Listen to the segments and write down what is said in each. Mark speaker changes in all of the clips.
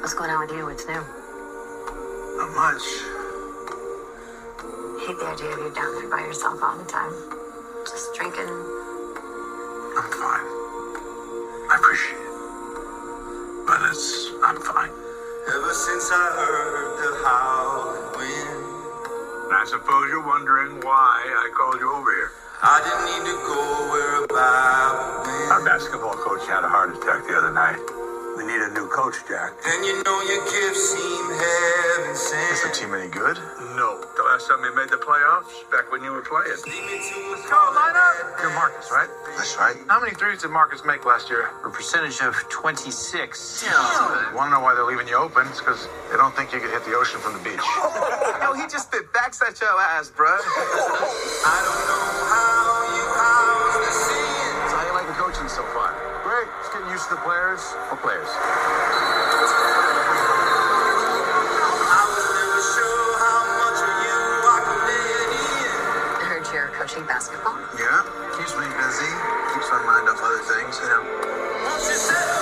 Speaker 1: What's going on with you? What's new?
Speaker 2: Not much.
Speaker 1: hate the idea of you down there by yourself all the time. Just drinking.
Speaker 2: I'm fine. I appreciate it. But it's, I'm fine.
Speaker 3: Ever since I heard the howling wind,
Speaker 2: I suppose you're wondering why I called you over here.
Speaker 3: I didn't need to go where a Bible
Speaker 2: Our basketball coach had a heart attack the other night. Coach, Jack.
Speaker 3: And you know your gifts seem heaven
Speaker 2: Is the
Speaker 3: sent.
Speaker 2: team any good? No. The last time we made the playoffs, back when you were playing.
Speaker 3: Lead me to a
Speaker 2: Carolina? You're Marcus, right?
Speaker 4: That's right.
Speaker 2: How many threes did Marcus make last year?
Speaker 4: A percentage of 26.
Speaker 2: Want to know why they're leaving you open? It's because they don't think you could hit the ocean from the beach.
Speaker 4: Yo, he just spit backs at your ass, bruh.
Speaker 3: I don't know how you house the sin.
Speaker 4: So how you like liking coaching so far?
Speaker 2: Great. Just getting used to the players.
Speaker 4: What players?
Speaker 1: Coaching basketball.
Speaker 4: Yeah, keeps me busy. Keeps my mind off other things, you know.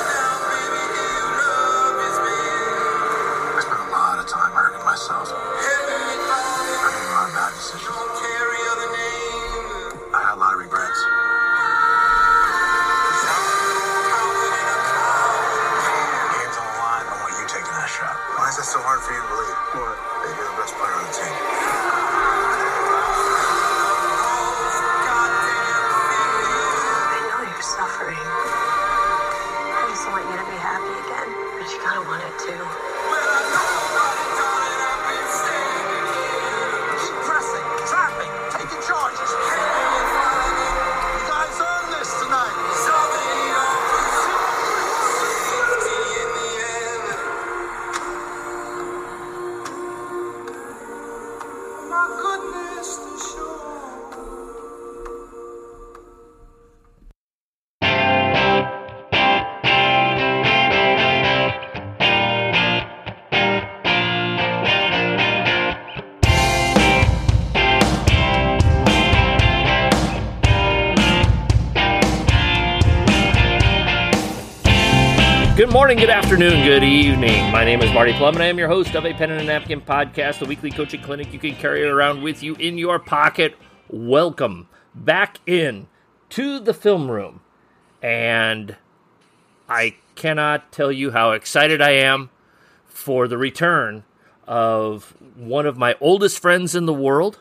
Speaker 5: Morning, good afternoon, good evening. My name is Marty Plum, and I am your host of a Pen and a Napkin podcast, a weekly coaching clinic you can carry around with you in your pocket. Welcome back in to the film room. And I cannot tell you how excited I am for the return of one of my oldest friends in the world,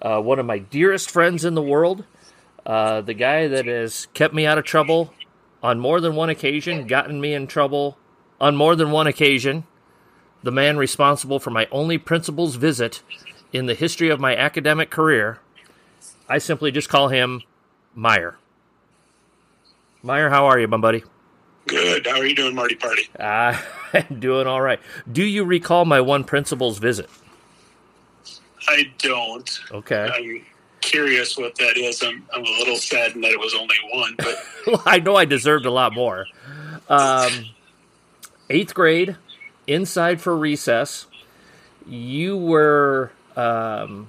Speaker 5: uh, one of my dearest friends in the world, uh, the guy that has kept me out of trouble on more than one occasion, gotten me in trouble on more than one occasion, the man responsible for my only principal's visit in the history of my academic career. I simply just call him Meyer. Meyer, how are you, my buddy?
Speaker 6: Good. How are you doing, Marty Party?
Speaker 5: Uh, I'm doing all right. Do you recall my one principal's visit?
Speaker 6: I don't.
Speaker 5: Okay.
Speaker 6: I'm curious what that is. I'm, I'm a little saddened that it was only one, but
Speaker 5: Well, I know I deserved a lot more. Um, eighth grade, inside for recess. You were, um,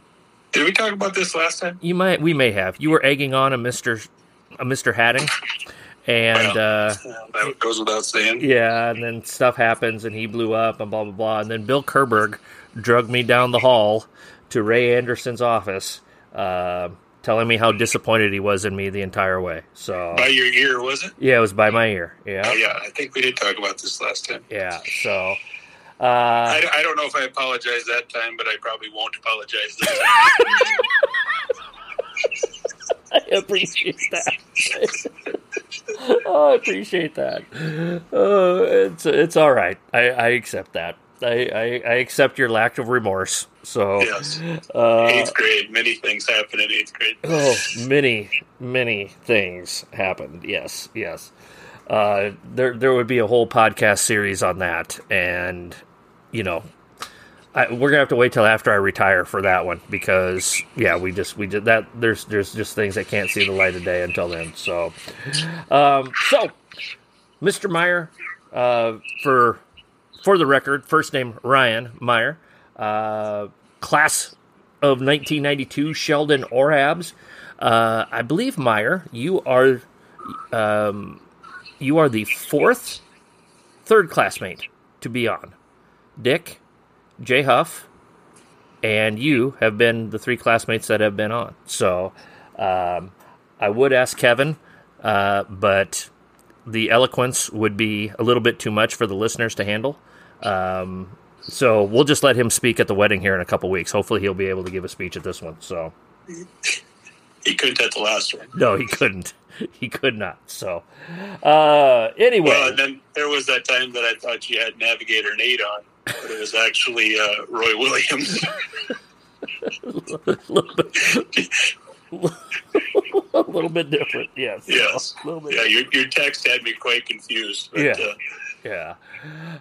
Speaker 6: did we talk about this last time?
Speaker 5: you might, we may have. You were egging on a Mister, a Mister Hadding, and uh,
Speaker 6: Uh, that goes without saying.
Speaker 5: yeah, and then stuff happens, and he blew up, and blah blah blah, and then Bill Kerberg drugged me down the hall to Ray Anderson's office, uh, telling me how disappointed he was in me the entire way. So
Speaker 6: By your ear, was it?
Speaker 5: yeah, it was by my ear. Yeah.
Speaker 6: Oh, yeah. I think we did talk about this last time.
Speaker 5: Yeah. So, uh,
Speaker 6: I, I don't know if I apologized that time, but I probably won't apologize this time.
Speaker 5: I appreciate that. oh, I appreciate that. Uh, it's it's all right. I, I accept that. I, I, I accept your lack of remorse. So,
Speaker 6: yes.
Speaker 5: uh,
Speaker 6: eighth grade. Many things happen in eighth grade.
Speaker 5: oh, many many things happened. Yes, yes. Uh, there there would be a whole podcast series on that, and you know, I, we're gonna have to wait till after I retire for that one because yeah, we just we did that. There's there's just things that can't see the light of day until then. So, um, so Mr. Meyer, uh, for for the record, first name Ryan Meyer, uh, class of 1992, Sheldon Orabs. Uh, I believe Meyer, you are um, you are the fourth, third classmate to be on. Dick, Jay Huff, and you have been the three classmates that have been on. So um, I would ask Kevin, uh, but the eloquence would be a little bit too much for the listeners to handle. Um, so we'll just let him speak at the wedding here in a couple weeks. Hopefully, he'll be able to give a speech at this one. So
Speaker 6: He couldn't at the last one.
Speaker 5: no, he couldn't. He could not. So uh, anyway,
Speaker 6: Well, and then there was that time that I thought you had Navigator Nate on, but it was actually uh, Roy Williams.
Speaker 5: a little bit, a little bit different. Yes.
Speaker 6: yes.
Speaker 5: Bit
Speaker 6: Yeah, your, your text had me quite confused. But,
Speaker 5: Yeah.
Speaker 6: Uh,
Speaker 5: Yeah.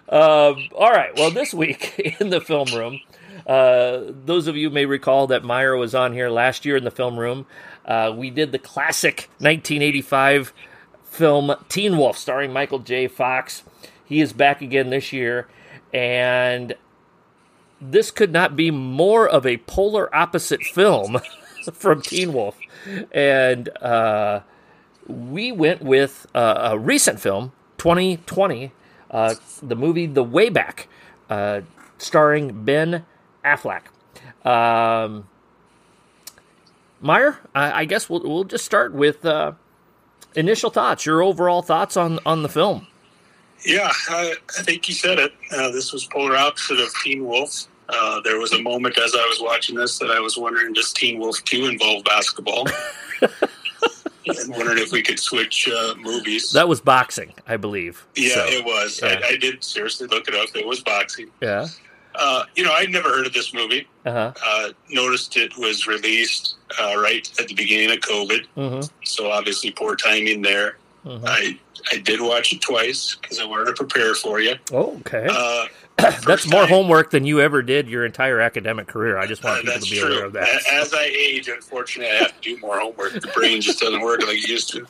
Speaker 5: Um, all right. Well, this week in the film room, uh, those of you may recall that Meyer was on here last year in the film room. Uh, we did the classic 1985 film Teen Wolf, starring Michael J. Fox. He is back again this year, and this could not be more of a polar opposite film from Teen Wolf. And uh, we went with uh, a recent film, 2020, uh, the movie The Way Back, uh, starring Ben Affleck. Um, Meyer, I, I guess we'll, we'll just start with uh, initial thoughts, your overall thoughts on, on the film.
Speaker 6: yeah, I, I think you said it. Uh, this was polar opposite of Teen Wolf. Uh, there was a moment as I was watching this that I was wondering, does Teen Wolf 2 involve basketball? and wondering if we could switch uh, movies.
Speaker 5: That was boxing, I believe.
Speaker 6: yeah,
Speaker 5: So,
Speaker 6: it was.
Speaker 5: yeah.
Speaker 6: I, I did seriously look it up. It was boxing.
Speaker 5: yeah.
Speaker 6: Uh, you know, I'd never heard of this movie.
Speaker 5: Uh-huh.
Speaker 6: Uh, noticed it was released uh, right at the beginning of COVID,
Speaker 5: hmm
Speaker 6: so obviously poor timing there.
Speaker 5: hmm
Speaker 6: I I did watch it twice because I wanted to prepare for you.
Speaker 5: Oh, okay.
Speaker 6: Uh,
Speaker 5: That's more
Speaker 6: time-
Speaker 5: homework than you ever did your entire academic career. I just
Speaker 6: uh,
Speaker 5: want people to be
Speaker 6: true.
Speaker 5: aware of that.
Speaker 6: As I age, unfortunately, I have to do more homework. The brain just doesn't work like it used to.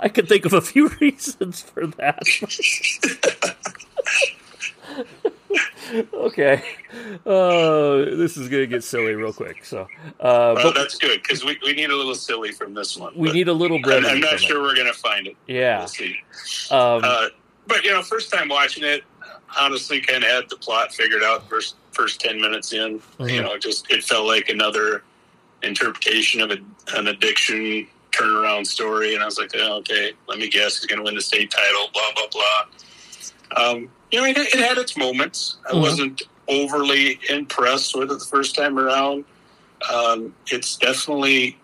Speaker 5: I could think of a few reasons for that. okay. Uh, this is going to get silly real quick. So, uh,
Speaker 6: Well,
Speaker 5: but
Speaker 6: that's good because we, we need a little silly from this one.
Speaker 5: we need a little brevity.
Speaker 6: I'm not
Speaker 5: from it.
Speaker 6: sure we're going to find it.
Speaker 5: Yeah.
Speaker 6: We'll see.
Speaker 5: Um,
Speaker 6: Uh, but you know, first time watching it, honestly, kind of had the plot figured out first first ten minutes in.
Speaker 5: Mhm.
Speaker 6: You know, just it felt like another interpretation of a, an addiction turnaround story, and I was like, oh, okay, let me guess, he's going to win the state title, blah blah blah. Um, you know, it, it had its moments. I
Speaker 5: Mhm.
Speaker 6: wasn't overly impressed with it the first time around. Um, it's definitely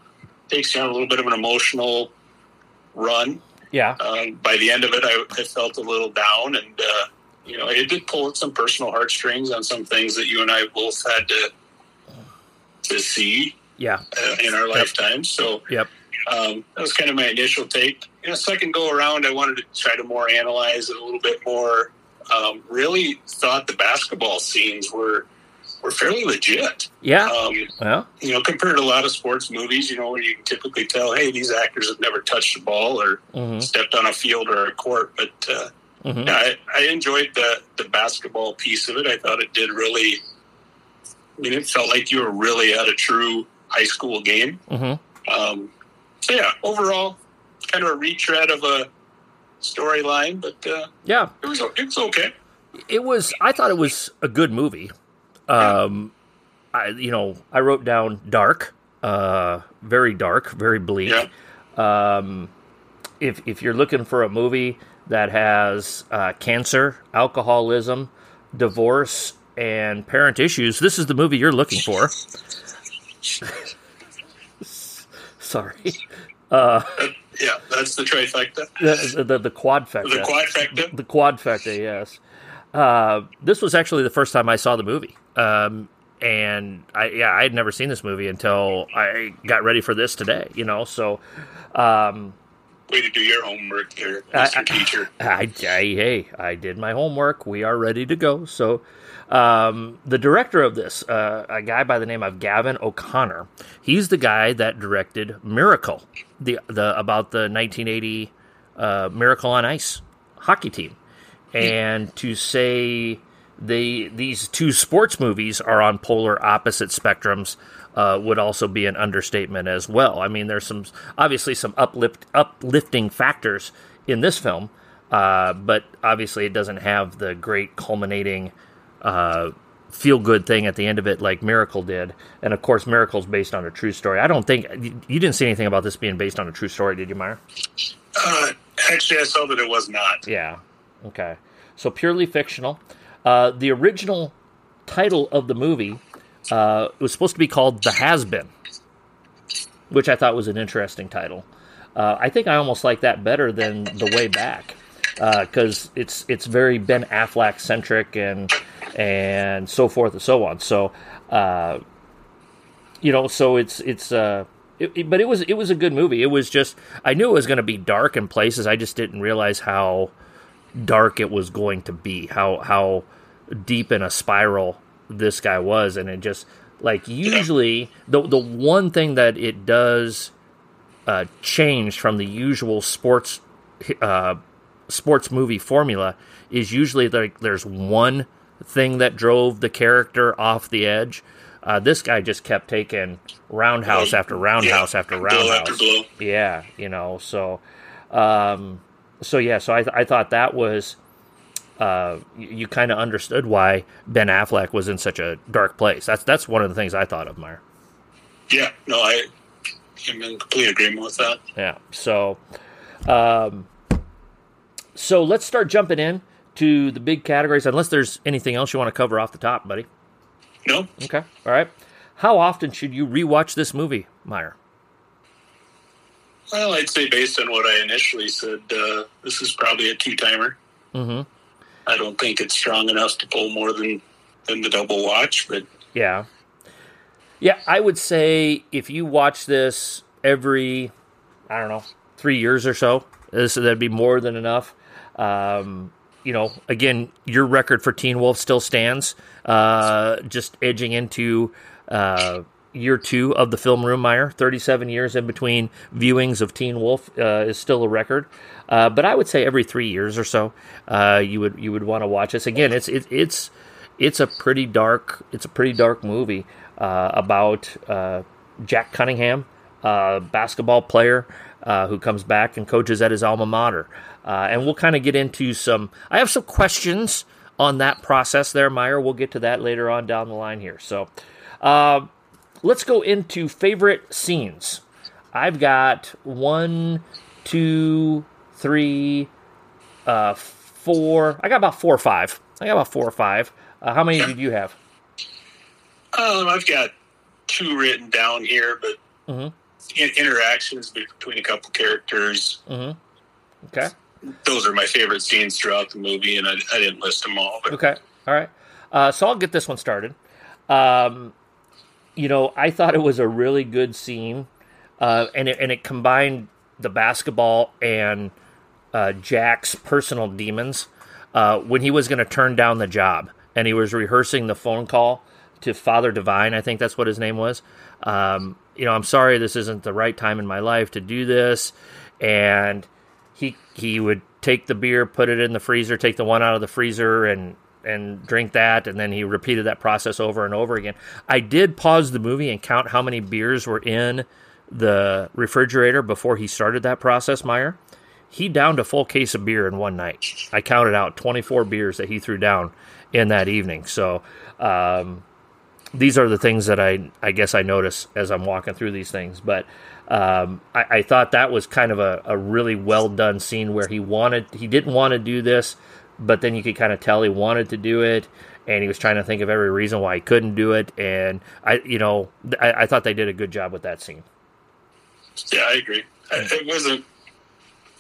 Speaker 6: takes you on a little bit of an emotional run
Speaker 5: yeah.
Speaker 6: um, by the end of it, I, I felt a little down, and uh, you know, it did pull at some personal heartstrings on some things that you and I both had to to see
Speaker 5: Yeah.
Speaker 6: uh, in our lifetimes. So,
Speaker 5: Yep.
Speaker 6: um, that was kind of my initial take. You know, second go around, I wanted to try to more analyze it a little bit more. Um, really thought the basketball scenes were were fairly legit.
Speaker 5: Yeah.
Speaker 6: Um,
Speaker 5: Well,
Speaker 6: you know, compared to a lot of sports movies, you know, where you can typically tell, hey, these actors have never touched a ball or
Speaker 5: mhm,
Speaker 6: stepped on a field or a court. But uh,
Speaker 5: mhm.
Speaker 6: yeah, I, I enjoyed the the basketball piece of it. I thought it did really. I mean, it felt like you were really at a true high school game.
Speaker 5: Mhm.
Speaker 6: Um, so yeah, overall, kind of a retread of a storyline, but uh,
Speaker 5: yeah.
Speaker 6: it was it's okay.
Speaker 5: it was i thought it was a good movie um i you know i wrote down dark uh very dark very bleak
Speaker 6: Yeah.
Speaker 5: um if if you're looking for a movie that has uh, cancer alcoholism divorce and parent issues this is the movie you're looking for sorry uh
Speaker 6: Yeah, that's the trifecta,
Speaker 5: the the, the quadfecta
Speaker 6: the quadfecta.
Speaker 5: the quadfecta, yes. Uh, this was actually the first time I saw the movie, um, and I yeah I had never seen this movie until I got ready for this today. You know, so um,
Speaker 6: Way to do your homework there,
Speaker 5: I-
Speaker 6: Mr. Teacher.
Speaker 5: I, I hey I did my homework. We are ready to go. So um, the director of this, uh, a guy by the name of Gavin O'Connor, he's the guy that directed Miracle, the the about the 1980 uh, Miracle on Ice hockey team, and to say they these two sports movies are on polar opposite spectrums uh, would also be an understatement as well. I mean, there's some obviously some uplift uplifting factors in this film, uh, but obviously it doesn't have the great culminating uh, feel good thing at the end of it like Miracle did. And of course, Miracle's based on a true story. I don't think you, didn't see anything about this being based on a true story, did you, Meyer?
Speaker 6: Uh, actually, I saw that it was not.
Speaker 5: Yeah. Okay. So purely fictional. Uh, the original title of the movie uh, it was supposed to be called The Has Been, which I thought was an interesting title. Uh, I think I almost like that better than The Way Back because it's it's very Ben Affleck centric and and so forth and so on. So uh, you know, so it's it's. Uh, it, it- but it was it was a good movie. It was just I knew it was going to be dark in places. I just didn't realize how dark it was going to be. How how deep in a spiral this guy was, and it just like usually the the one thing that it does uh, change from the usual sports uh, sports movie formula is usually like there's one thing that drove the character off the edge. Uh, this guy just kept taking roundhouse after roundhouse after
Speaker 6: Blow after
Speaker 5: roundhouse.
Speaker 6: blow.
Speaker 5: Yeah, you know, so um, so yeah, so I th- I thought that was uh, you, you kind of understood why Ben Affleck was in such a dark place. That's that's one of the things I thought of, Meyer.
Speaker 6: Yeah, no, I am in complete agreement with that.
Speaker 5: Yeah. So, um, so let's start jumping in to the big categories. Unless there's anything else you want to cover off the top, buddy.
Speaker 6: No,
Speaker 5: Okay. All right. How often should you rewatch this movie, Meyer?
Speaker 6: well, I'd say based on what I initially said, uh, this is probably a two timer.
Speaker 5: Mm-hmm.
Speaker 6: I don't think it's strong enough to pull more than than the double watch, but
Speaker 5: Yeah. Yeah, I would say if you watch this every, I don't know, three years or so, this that'd be more than enough. Um, you know, again, your record for Teen Wolf still stands. Uh, just edging into uh, year two of the film room, Meyer. Thirty-seven years in between viewings of Teen Wolf uh, is still a record. Uh, but I would say every three years or so, uh, you would you would want to watch this. Again, it's it, it's it's a pretty dark it's a pretty dark movie uh, about uh, Jack Cunningham, a basketball player uh, who comes back and coaches at his alma mater. Uh, and we'll kind of get into some. I have some questions on that process there, Meyer. We'll get to that later on down the line here. So uh, let's go into favorite scenes. I've got one, two, three, uh, four. I got about four or five. I got about four or five. Uh, how many did you have?
Speaker 6: um, I've got two written down here. But
Speaker 5: Mhm.
Speaker 6: in- interactions between a couple characters,
Speaker 5: Okay.
Speaker 6: those are my favorite scenes throughout the movie, and I, I didn't list them all. But
Speaker 5: Okay. All right. Uh, so I'll get this one started. Um, you know, I thought it was a really good scene, uh, and it, and it combined the basketball and uh, Jack's personal demons. Uh, when he was going to turn down the job, and he was rehearsing the phone call to Father Divine, I think that's what his name was. Um, you know, I'm sorry, this isn't the right time in my life to do this, and he he would take the beer, put it in the freezer, take the one out of the freezer, and and drink that, and then he repeated that process over and over again. I did pause the movie and count how many beers were in the refrigerator before he started that process, Meyer. He downed a full case of beer in one night. I counted out 24 beers that he threw down in that evening. So, um, these are the things that I I guess I notice as I'm walking through these things. But um, I, I thought that was kind of a, a really well done scene where he wanted he didn't want to do this, but then you could kind of tell he wanted to do it, and he was trying to think of every reason why he couldn't do it. And I you know I, I thought they did a good job with that scene.
Speaker 6: yeah, I agree. I, it wasn't.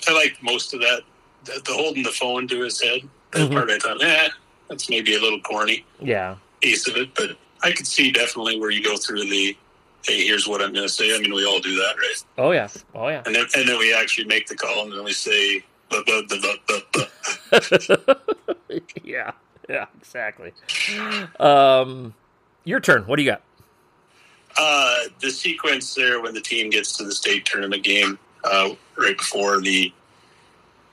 Speaker 6: I liked most of that. The, the holding the phone to his head. That
Speaker 5: Mhm.
Speaker 6: part I thought, eh, that's maybe a little corny
Speaker 5: Yeah,
Speaker 6: piece of it, but I could see definitely where you go through the, hey, here's what I'm going to say. I mean, we all do that, right?
Speaker 5: oh yeah, oh yeah.
Speaker 6: And then and then we actually make the call, and then we say,
Speaker 5: yeah, yeah, exactly. Um, your turn. What do you got?
Speaker 6: Uh, the sequence there when the team gets to the state tournament game, uh, right before the,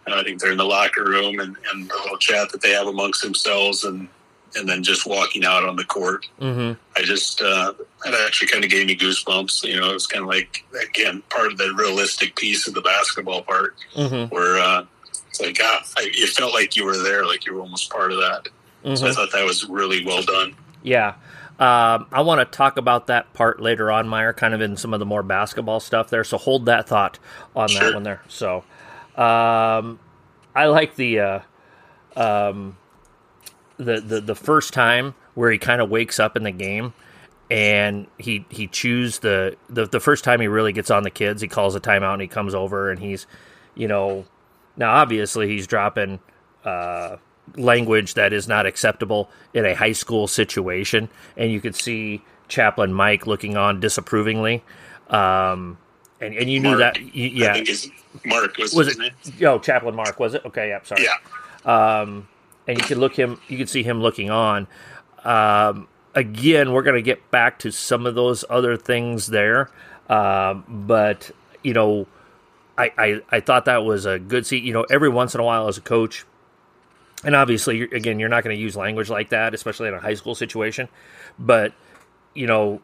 Speaker 6: uh, I think they're in the locker room and, and the little chat that they have amongst themselves, and and then just walking out on the court.
Speaker 5: Mm-hmm.
Speaker 6: I just uh, that actually kind of gave me goosebumps. You know, it was kind of like again part of the realistic piece of the basketball part
Speaker 5: Mm-hmm.
Speaker 6: where uh, it's like ah, I, it felt like you were there, like you were almost part of that. So I thought that was really well done.
Speaker 5: Yeah. Um, I want to talk about that part later on, Meyer, kind of in some of the more basketball stuff there. So hold that thought on that one there. So um, I like the, uh, um, the the the first time where he kind of wakes up in the game and he he chews the, the the first time he really gets on the kids. He calls a timeout and he comes over and he's you know now obviously he's dropping uh, language that is not acceptable in a high school situation, and you could see Chaplain Mike looking on disapprovingly. Um, and, and you knew that, y-
Speaker 6: I
Speaker 5: yeah.
Speaker 6: Mark was,
Speaker 5: Was it?
Speaker 6: name.
Speaker 5: Yo, Chaplain Mark was it? Okay, yeah Sorry.
Speaker 6: Yeah.
Speaker 5: Um, and you can look him, you can see him looking on. Um, again, we're going to get back to some of those other things there, um, but you know, I, I I thought that was a good see. You know, every once in a while as a coach, and obviously, you're, again, you're not going to use language like that, especially in a high school situation. But you know,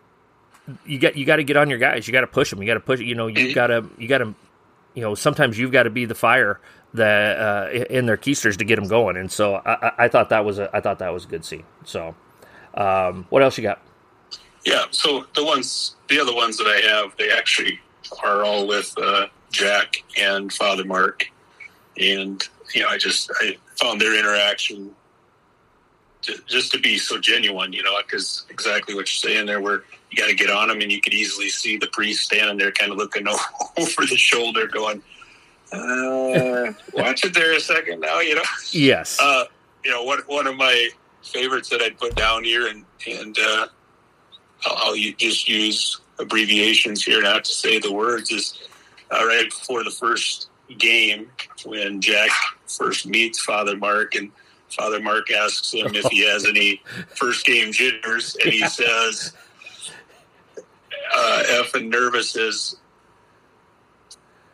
Speaker 5: you got you got to get on your guys. You got to push them. You got to push. You know, you got to you got to you know sometimes you've got to be the fire that uh, in their keisters to get them going. And so I, I- thought that was a I thought that was a good scene. So um, what else you got?
Speaker 6: Yeah. So the ones, the other ones that I have, they actually are all with uh, Jack and Father Mark, and you know, I just I found their interaction ju- just to be so genuine, you know, because exactly what you're saying there, where you got to get on them, and you could easily see the priest standing there, kind of looking over the shoulder, going, uh, "Watch it there a second now," you know.
Speaker 5: Yes.
Speaker 6: Uh, you know, one one of my favorites that I'd put down here, and and uh, I'll, I'll just use abbreviations here, not to say the words. Is uh, right before the first game when Jack first meets Father Mark, and Father Mark asks him if he has any first game jitters, and he says, uh, and nervous is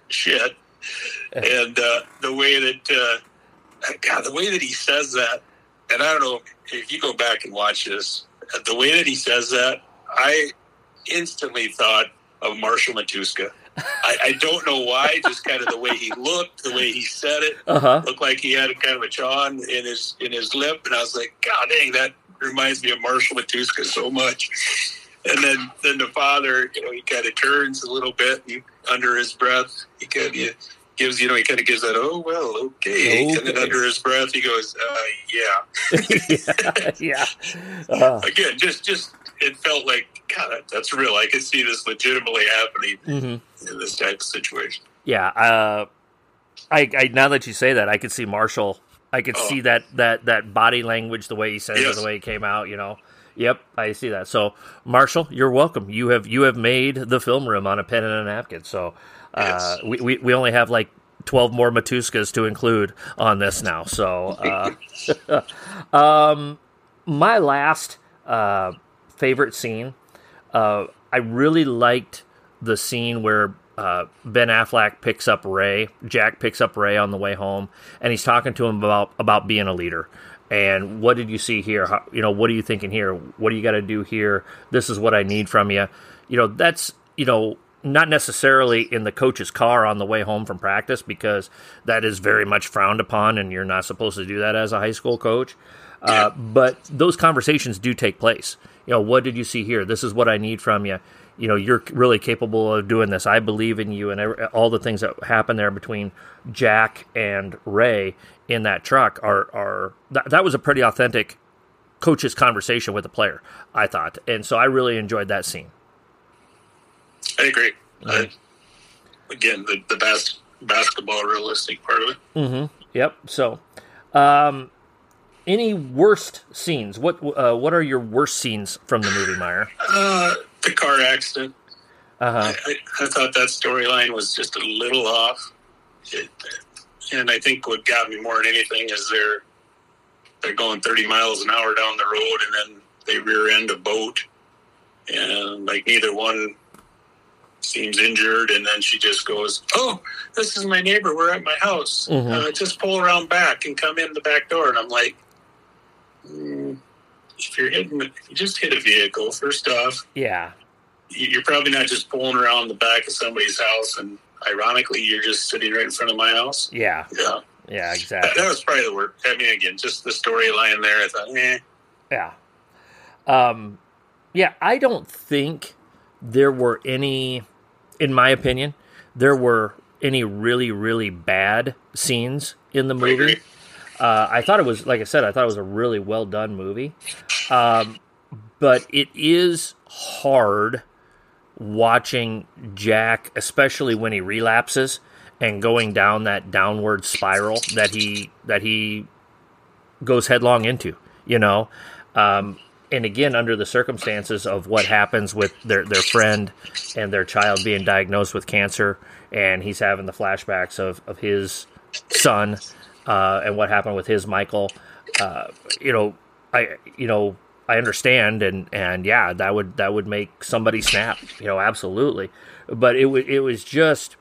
Speaker 6: shit." And uh, the way that uh, God, the way that he says that, and I don't know if you go back and watch this, the way that he says that, I instantly thought of Marshall Matuska. I, I don't know why, just kind of the way he looked, the way he said it,
Speaker 5: Uh huh.
Speaker 6: looked like he had a kind of a chawn in his in his lip, and I was like, God dang, that reminds me of Marshall Matuska so much. And then then the father, you know, he kind of turns a little bit he, under his breath. He kind of gives, you know, he kind of gives that, oh well, okay. And then under his breath, he goes, uh, yeah.
Speaker 5: yeah. Uh,
Speaker 6: Again, just just it felt like God, that's real. I could see this legitimately happening
Speaker 5: mhm.
Speaker 6: in this type of situation.
Speaker 5: Yeah. Uh, I, I now that you say that, I could see Marshall. I could
Speaker 6: Oh.
Speaker 5: see that that that body language, the way he says
Speaker 6: Yes.
Speaker 5: it, the way he came out. You know. Yep, I see that. So, Marshall, you're welcome. You have you have made the film room on a pen and a napkin. So, uh,
Speaker 6: Yes.
Speaker 5: we, we we only have like twelve more Matuskas to include on this now. So, uh, um, my last uh, favorite scene, uh, I really liked the scene where uh, Ben Affleck picks up Ray, Jack picks up Ray on the way home, and he's talking to him about about being a leader. And what did you see here? How, you know, what are you thinking here? What do you got to do here? This is what I need from you. You know, that's you know not necessarily in the coach's car on the way home from practice because that is very much frowned upon, and you're not supposed to do that as a high school coach. Uh, but those conversations do take place. You know, what did you see here? This is what I need from you. You know, you're really capable of doing this. I believe in you, and all the things that happen there between Jack and Ray in that truck are are that, that was a pretty authentic coach's conversation with the player. I thought, and so I really enjoyed that scene.
Speaker 6: I agree. I, again, the the bas- basketball realistic part of it.
Speaker 5: Mm-hmm. Yep. So, um, any worst scenes? What uh, what are your worst scenes from the movie, Meyer?
Speaker 6: Uh, the car accident.
Speaker 5: Uh huh.
Speaker 6: I, I thought that storyline was just a little off. It, and I think what got me more than anything is they're they're going 30 miles an hour down the road, and then they rear end a boat, and like neither one seems injured, and then she just goes, "Oh, this is my neighbor. We're at my house.
Speaker 5: Mhm.
Speaker 6: Uh, just pull around back and come in the back door." And I'm like. Mm, if you're hitting, if you just hit a vehicle, first off,
Speaker 5: Yeah.
Speaker 6: you're probably not just pulling around the back of somebody's house and ironically you're just sitting right in front of my house
Speaker 5: Yeah.
Speaker 6: yeah
Speaker 5: Yeah, exactly.
Speaker 6: that was probably the word. I mean, again, just the storyline there. I thought, eh.
Speaker 5: Yeah. Um, yeah, I don't think there were any, in my opinion, there were any really, really bad scenes in the movie. Uh, I thought it was, like I said, I thought it was a really well done movie. Um, but it is hard watching Jack, especially when he relapses and going down that downward spiral that he that he goes headlong into. You know, um, and again under the circumstances of what happens with their their friend and their child being diagnosed with cancer, and he's having the flashbacks of of his son uh, and what happened with his Michael. Uh, you know, I you know I understand and and yeah, that would that would make somebody snap. You know, absolutely. But it was it was just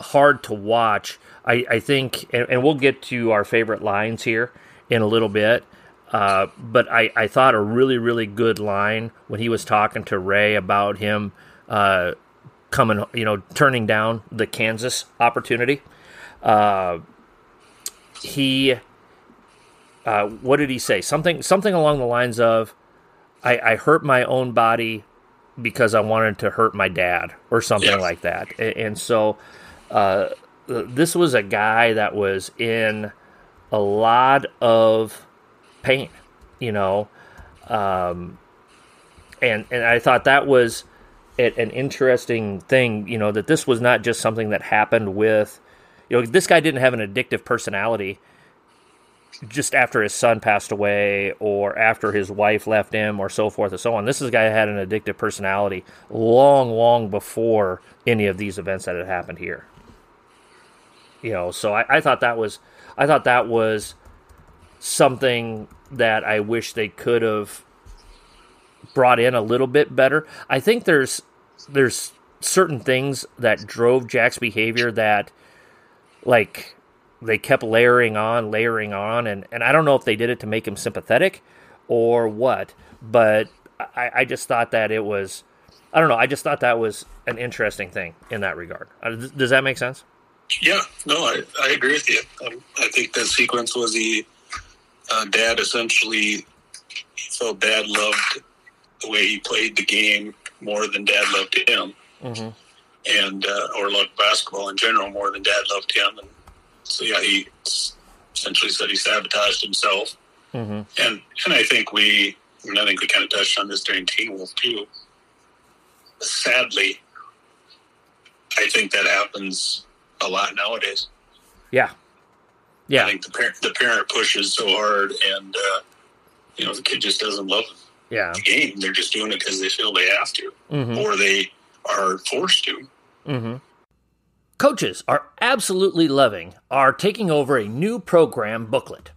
Speaker 5: hard to watch. I, I think, and, and we'll get to our favorite lines here in a little bit. Uh, but I, I thought a really, really good line when he was talking to Ray about him uh, coming, you know, turning down the Kansas opportunity. Uh, he, uh, what did he say? Something, something along the lines of, I, I hurt my own body because I wanted to hurt my dad, or something
Speaker 6: Yeah.
Speaker 5: like that. And, and so, uh, this was a guy that was in a lot of pain, you know, um, and and I thought that was an interesting thing, you know, that this was not just something that happened with, you know, this guy didn't have an addictive personality just after his son passed away or after his wife left him or so forth and so on. This is a guy had an addictive personality long, long before any of these events that had happened here. You know, so I, I thought that was I thought that was something that I wish they could have brought in a little bit better. I think there's there's certain things that drove Jack's behavior that like they kept layering on, layering on, and, and I don't know if they did it to make him sympathetic or what, but I, I just thought that it was I don't know, I just thought that was an interesting thing in that regard. Uh, Does that make sense?
Speaker 6: Yeah, no, I, I agree with you. Um, I think that sequence was the uh, dad essentially felt dad loved the way he played the game more than dad loved him,
Speaker 5: Mm-hmm.
Speaker 6: And uh, or loved basketball in general more than dad loved him. And so yeah, he essentially said he sabotaged himself.
Speaker 5: Mm-hmm.
Speaker 6: And and I think we, I, mean, I think we kind of touched on this during Teen Wolf too. Sadly, I think that happens a lot nowadays.
Speaker 5: Yeah. Yeah.
Speaker 6: I think the parent the parent pushes so hard, and uh, you know the kid just doesn't love
Speaker 5: Yeah.
Speaker 6: the game. They're just doing it because they feel they have to,
Speaker 5: Mm-hmm.
Speaker 6: or they are forced to.
Speaker 5: Mm-hmm. Coaches are absolutely loving our taking over a new program booklet.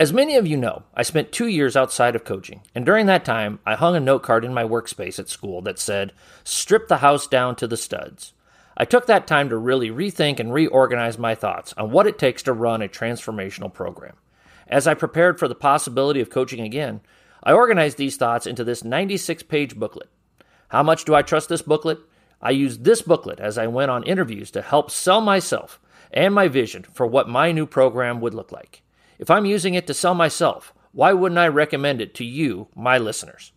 Speaker 5: As many of you know, I spent two years outside of coaching, and during that time, I hung a note card in my workspace at school that said, Strip the house down to the studs. I took that time to really rethink and reorganize my thoughts on what it takes to run a transformational program. As I prepared for the possibility of coaching again, I organized these thoughts into this 96 page booklet. How much do I trust this booklet? I used this booklet as I went on interviews to help sell myself and my vision for what my new program would look like. If I'm using it to sell myself, why wouldn't I recommend it to you, my listeners?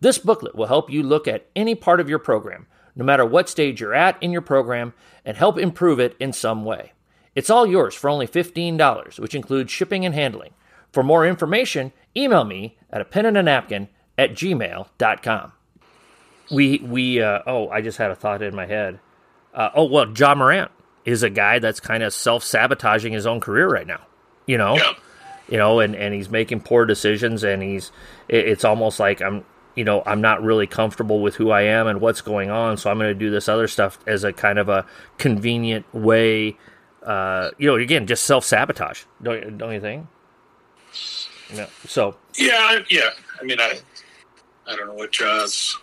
Speaker 5: This booklet will help you look at any part of your program, no matter what stage you're at in your program, and help improve it in some way. It's all yours for only $15, which includes shipping and handling. For more information, email me at a pen and a napkin at gmail.com. We, we, uh, oh, I just had a thought in my head. Uh, oh, well, Ja Morant is a guy that's kind of self sabotaging his own career right now, you know?
Speaker 6: Yeah,
Speaker 5: you know, and, and he's making poor decisions, and he's it, it's almost like I'm you know I'm not really comfortable with who I am and what's going on, so I'm going to do this other stuff as a kind of a convenient way. Uh, you know, again, just self sabotage, don't don't you think? No. So
Speaker 6: yeah, yeah. I mean, I I don't know what Ja's,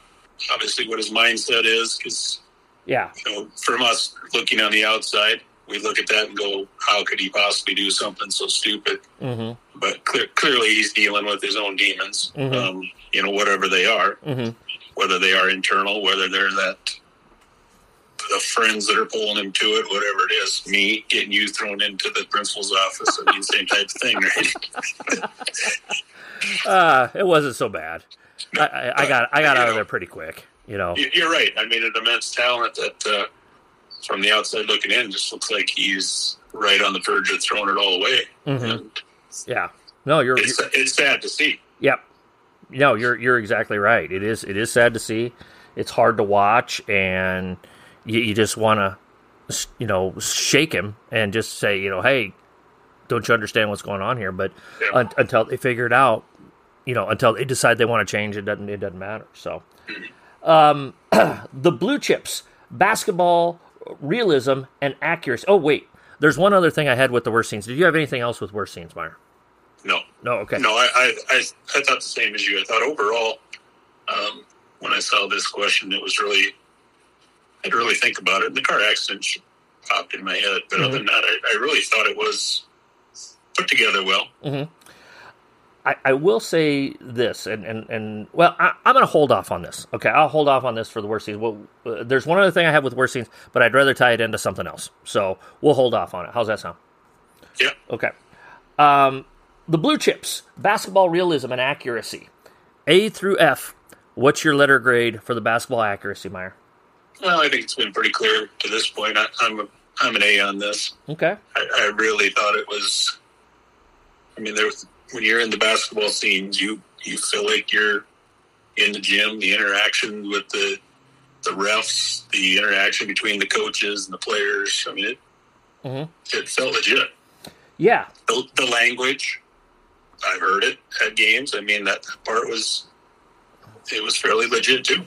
Speaker 6: obviously, what his mindset is, because
Speaker 5: yeah,
Speaker 6: you know, from us looking on the outside, we look at that and go, "How could he possibly do something so stupid?"
Speaker 5: hmm
Speaker 6: But clear, clearly, he's dealing with his own demons.
Speaker 5: Mhm.
Speaker 6: Um, you know, whatever they are,
Speaker 5: hmm
Speaker 6: whether they are internal, whether they're that the friends that are pulling him to it, whatever it is, me getting you thrown into the principal's office. I mean, same type of thing, right?
Speaker 5: Uh, it wasn't so bad. I, I, got I got out of there pretty quick. You know.
Speaker 6: You- You're right. I mean, an immense talent that, uh, from the outside looking in, just looks like he's right on the verge of throwing it all away.
Speaker 5: Mhm.
Speaker 6: And
Speaker 5: Yeah. No, you're,
Speaker 6: it's,
Speaker 5: you're
Speaker 6: it's sad to see.
Speaker 5: Yep. No, you're you're exactly right. It is it is sad to see. It's hard to watch, and you, you just want to, you know, shake him and just say, you know, hey, don't you understand what's going on here? But
Speaker 6: Yeah.
Speaker 5: un- until they figure it out, you know, until they decide they want to change, it doesn't it doesn't matter. So, um, the blue chips, basketball realism and accuracy. Oh wait, there's one other thing I had with the worst scenes. Did you have anything else with worst scenes, Meyer?
Speaker 6: No,
Speaker 5: No. Okay.
Speaker 6: no, I, I, I, I thought the same as you. I thought overall, um, when I saw this question, it was really, I had to really think about it. And The car accident popped in my head, but other than that, I, I really thought it was put together well.
Speaker 5: I, I will say this, and and, and well, I, I'm going to hold off on this. Okay, I'll hold off on this for the worst scenes. Well, uh, there's one other thing I have with worst scenes, but I'd rather tie it into something else. So we'll hold off on it. How's that sound?
Speaker 6: Yeah,
Speaker 5: Okay. Um, the blue chips, basketball realism and accuracy, A through F. What's your letter grade for the basketball accuracy, Meyer?
Speaker 6: well, I think it's been pretty clear to this point. I, I'm a, I'm an A on this.
Speaker 5: Okay.
Speaker 6: I, I really thought it was. I mean, there was, when you're in the basketball scenes, you you feel like you're in the gym. The interaction with the the refs, the interaction between the coaches and the players. I mean, it
Speaker 5: Mhm.
Speaker 6: it felt legit.
Speaker 5: Yeah.
Speaker 6: The, the language, I've heard it at games. I mean, that part was it was fairly legit too.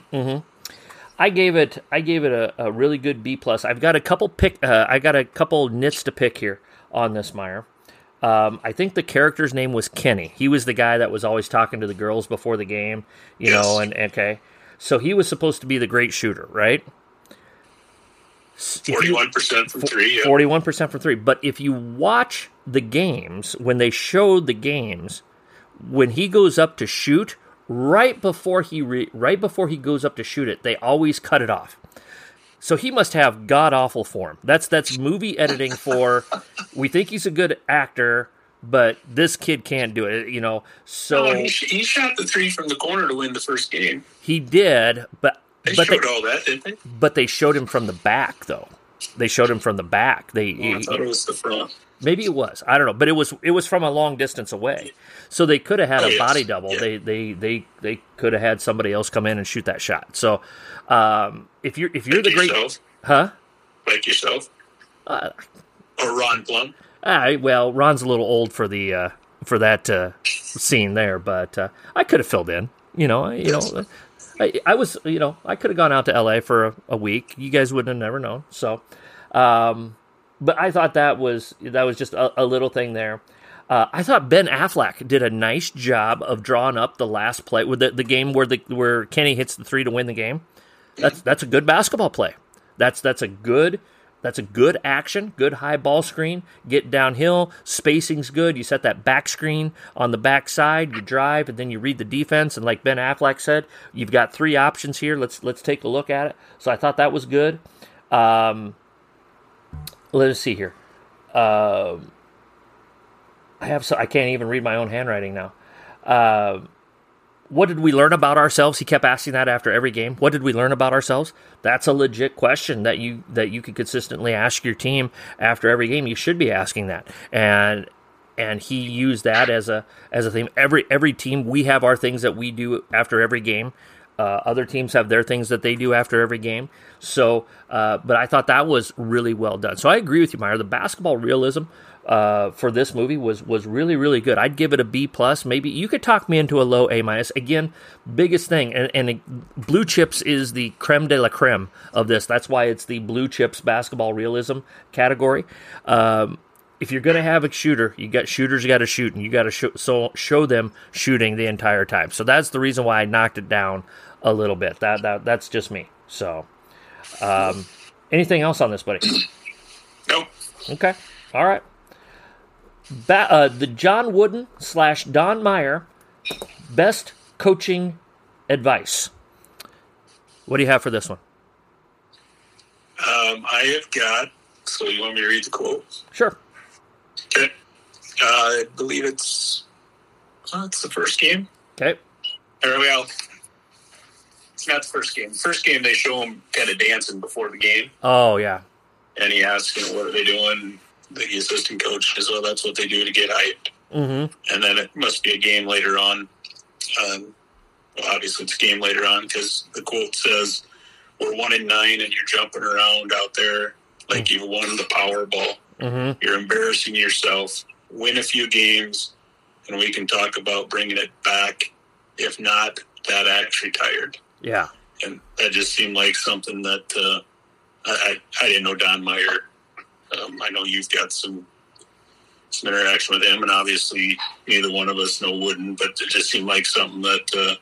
Speaker 5: I gave it I gave it a, a really good B plus. I've got a couple pick uh, I got a couple nits to pick here on this Meyer. Um, I think the character's name was Kenny. He was the guy that was always talking to the girls before the game, you
Speaker 6: Yes.
Speaker 5: know, and okay. So he was supposed to be the great shooter, right?
Speaker 6: Forty one percent from three. Yeah.
Speaker 5: Forty-one percent for three. But if you watch the games, when they showed the games, when he goes up to shoot, right before he re- right before he goes up to shoot it, they always cut it off. So he must have god awful form. That's that's movie editing for. we think he's a good actor, but this kid can't do it. You know. So
Speaker 6: No, he, he shot the three from the corner to win the first game.
Speaker 5: he did, but
Speaker 6: They
Speaker 5: but
Speaker 6: showed
Speaker 5: they,
Speaker 6: all that, didn't they?
Speaker 5: but they showed him from the back though. They showed him from the back. They
Speaker 6: Oh, I thought it was the front.
Speaker 5: Maybe it was. I don't know, but it was it was from a long distance away. So they could have had
Speaker 6: Oh,
Speaker 5: a
Speaker 6: yes.
Speaker 5: body double.
Speaker 6: Yeah.
Speaker 5: They they they they could have had somebody else come in and shoot that shot. So um, if you're if you're
Speaker 6: Like
Speaker 5: the great,
Speaker 6: yourself,
Speaker 5: huh?
Speaker 6: like yourself,
Speaker 5: Uh,
Speaker 6: or Ron Plum.
Speaker 5: ah, well, Ron's a little old for the uh, for that uh, scene there, but uh, I could have filled in. You know, I- you know, I, I was you know I could have gone out to L.A. for a, a week. You guys wouldn't have never known. So, um, but I thought that was that was just a, a little thing there. Uh, I thought Ben Affleck did a nice job of drawing up the last play with the, the game where the where Kenny hits the three to win the game. That's that's a good basketball play. That's that's a good that's a good action, good high ball screen. Get downhill, spacing's good. You set that back screen on the back side, you drive, and then you read the defense. And like Ben Affleck said, you've got three options here. Let's let's take a look at it. So I thought that was good. Um, let us see here. Um, I have so I can't even read my own handwriting now. Uh, what did we learn about ourselves? He kept asking that after every game. What did we learn about ourselves? That's a legit question that you that you could consistently ask your team after every game. You should be asking that. And and he used that as a as a theme. Every every team we have our things that we do after every game. Uh, other teams have their things that they do after every game. So, uh, but I thought that was really well done. So I agree with you, Meyer. The basketball realism uh, for this movie was was really really good. I'd give it a B plus. Maybe you could talk me into a low A minus. Again, biggest thing, and, and blue chips is the creme de la creme of this. That's why it's the blue chips basketball realism category. Um, if you're going to have a shooter, you got shooters you got to shoot, and you got to show, so show them shooting the entire time. So that's the reason why I knocked it down a little bit. That that that's just me. So, um, anything else on this, buddy?
Speaker 6: Nope.
Speaker 5: Okay, all right. Ba- uh, the John Wooden slash Don Meyer best coaching advice. What do you have for this one?
Speaker 6: Um, I have got. So you want me to read the quote?
Speaker 5: Sure.
Speaker 6: Okay. Uh, I believe it's. Uh, it's the first game.
Speaker 5: Okay.
Speaker 6: Or well, it's not the first game. First game they show him kind of dancing before the game,
Speaker 5: Oh yeah.
Speaker 6: and he asks, you know, what are they doing? The assistant coach says, "Well, that's what they do to get hyped."
Speaker 5: Mm-hmm.
Speaker 6: And then it must be a game later on. Um, well, obviously, it's a game later on because the quote says, "We're one in nine, and you're jumping around out there like you won the Powerball.
Speaker 5: Mm-hmm.
Speaker 6: You're embarrassing yourself. Win a few games, and we can talk about bringing it back. If not, that act retired."
Speaker 5: Yeah.
Speaker 6: and that just seemed like something that uh, I I didn't know Don Meyer. Um, I know you've got some some interaction with him, and obviously neither one of us know Wooden, but it just seemed like something that uh,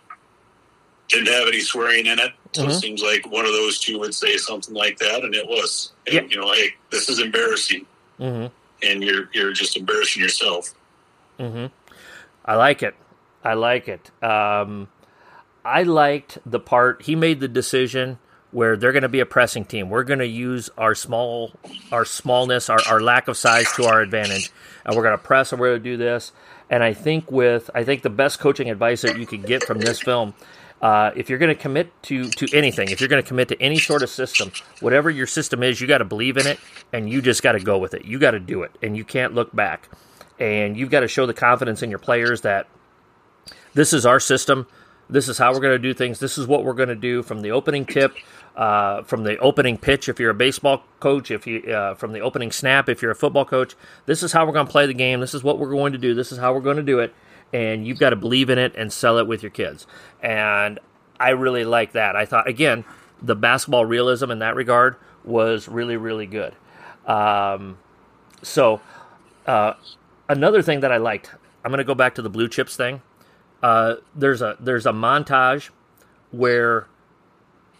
Speaker 6: didn't have any swearing in it. So
Speaker 5: Mhm.
Speaker 6: it seems like one of those two would say something like that, and it was. And,
Speaker 5: Yeah.
Speaker 6: You know, hey, this is embarrassing,
Speaker 5: Mm-hmm.
Speaker 6: and you're you're just embarrassing yourself.
Speaker 5: Mm-hmm. I like it. I like it. Um, I liked the part he made the decision where they're going to be a pressing team. We're going to use our small, our smallness, our, our lack of size to our advantage, and we're going to press and we're going to do this. And I think with I think the best coaching advice that you could get from this film, uh, if you're going to commit to to anything, if you're going to commit to any sort of system, whatever your system is, you got to believe in it, and you just got to go with it. You got to do it, and you can't look back. And you've got to show the confidence in your players that this is our system. This is how we're going to do things. This is what we're going to do from the opening tip, uh, from the opening pitch. If you're a baseball coach, if you uh, from the opening snap, if you're a football coach, this is how we're going to play the game. This is what we're going to do. This is how we're going to do it. And you've got to believe in it and sell it with your kids. And I really like that. I thought again, the basketball realism in that regard was really really good. Um, so uh, another thing that I liked, I'm going to go back to the blue chips thing. Uh, there's a there's a montage where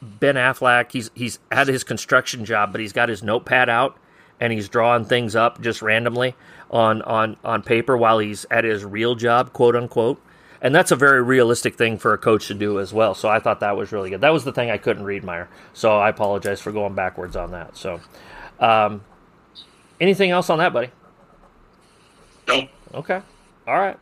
Speaker 5: Ben Affleck he's he's at his construction job, but he's got his notepad out and he's drawing things up just randomly on on on paper while he's at his real job, quote unquote. And that's a very realistic thing for a coach to do as well. So I thought that was really good. That was the thing I couldn't read, Meyer. So I apologize for going backwards on that. So, um, anything else on that, buddy?
Speaker 6: No,
Speaker 5: Okay. All right.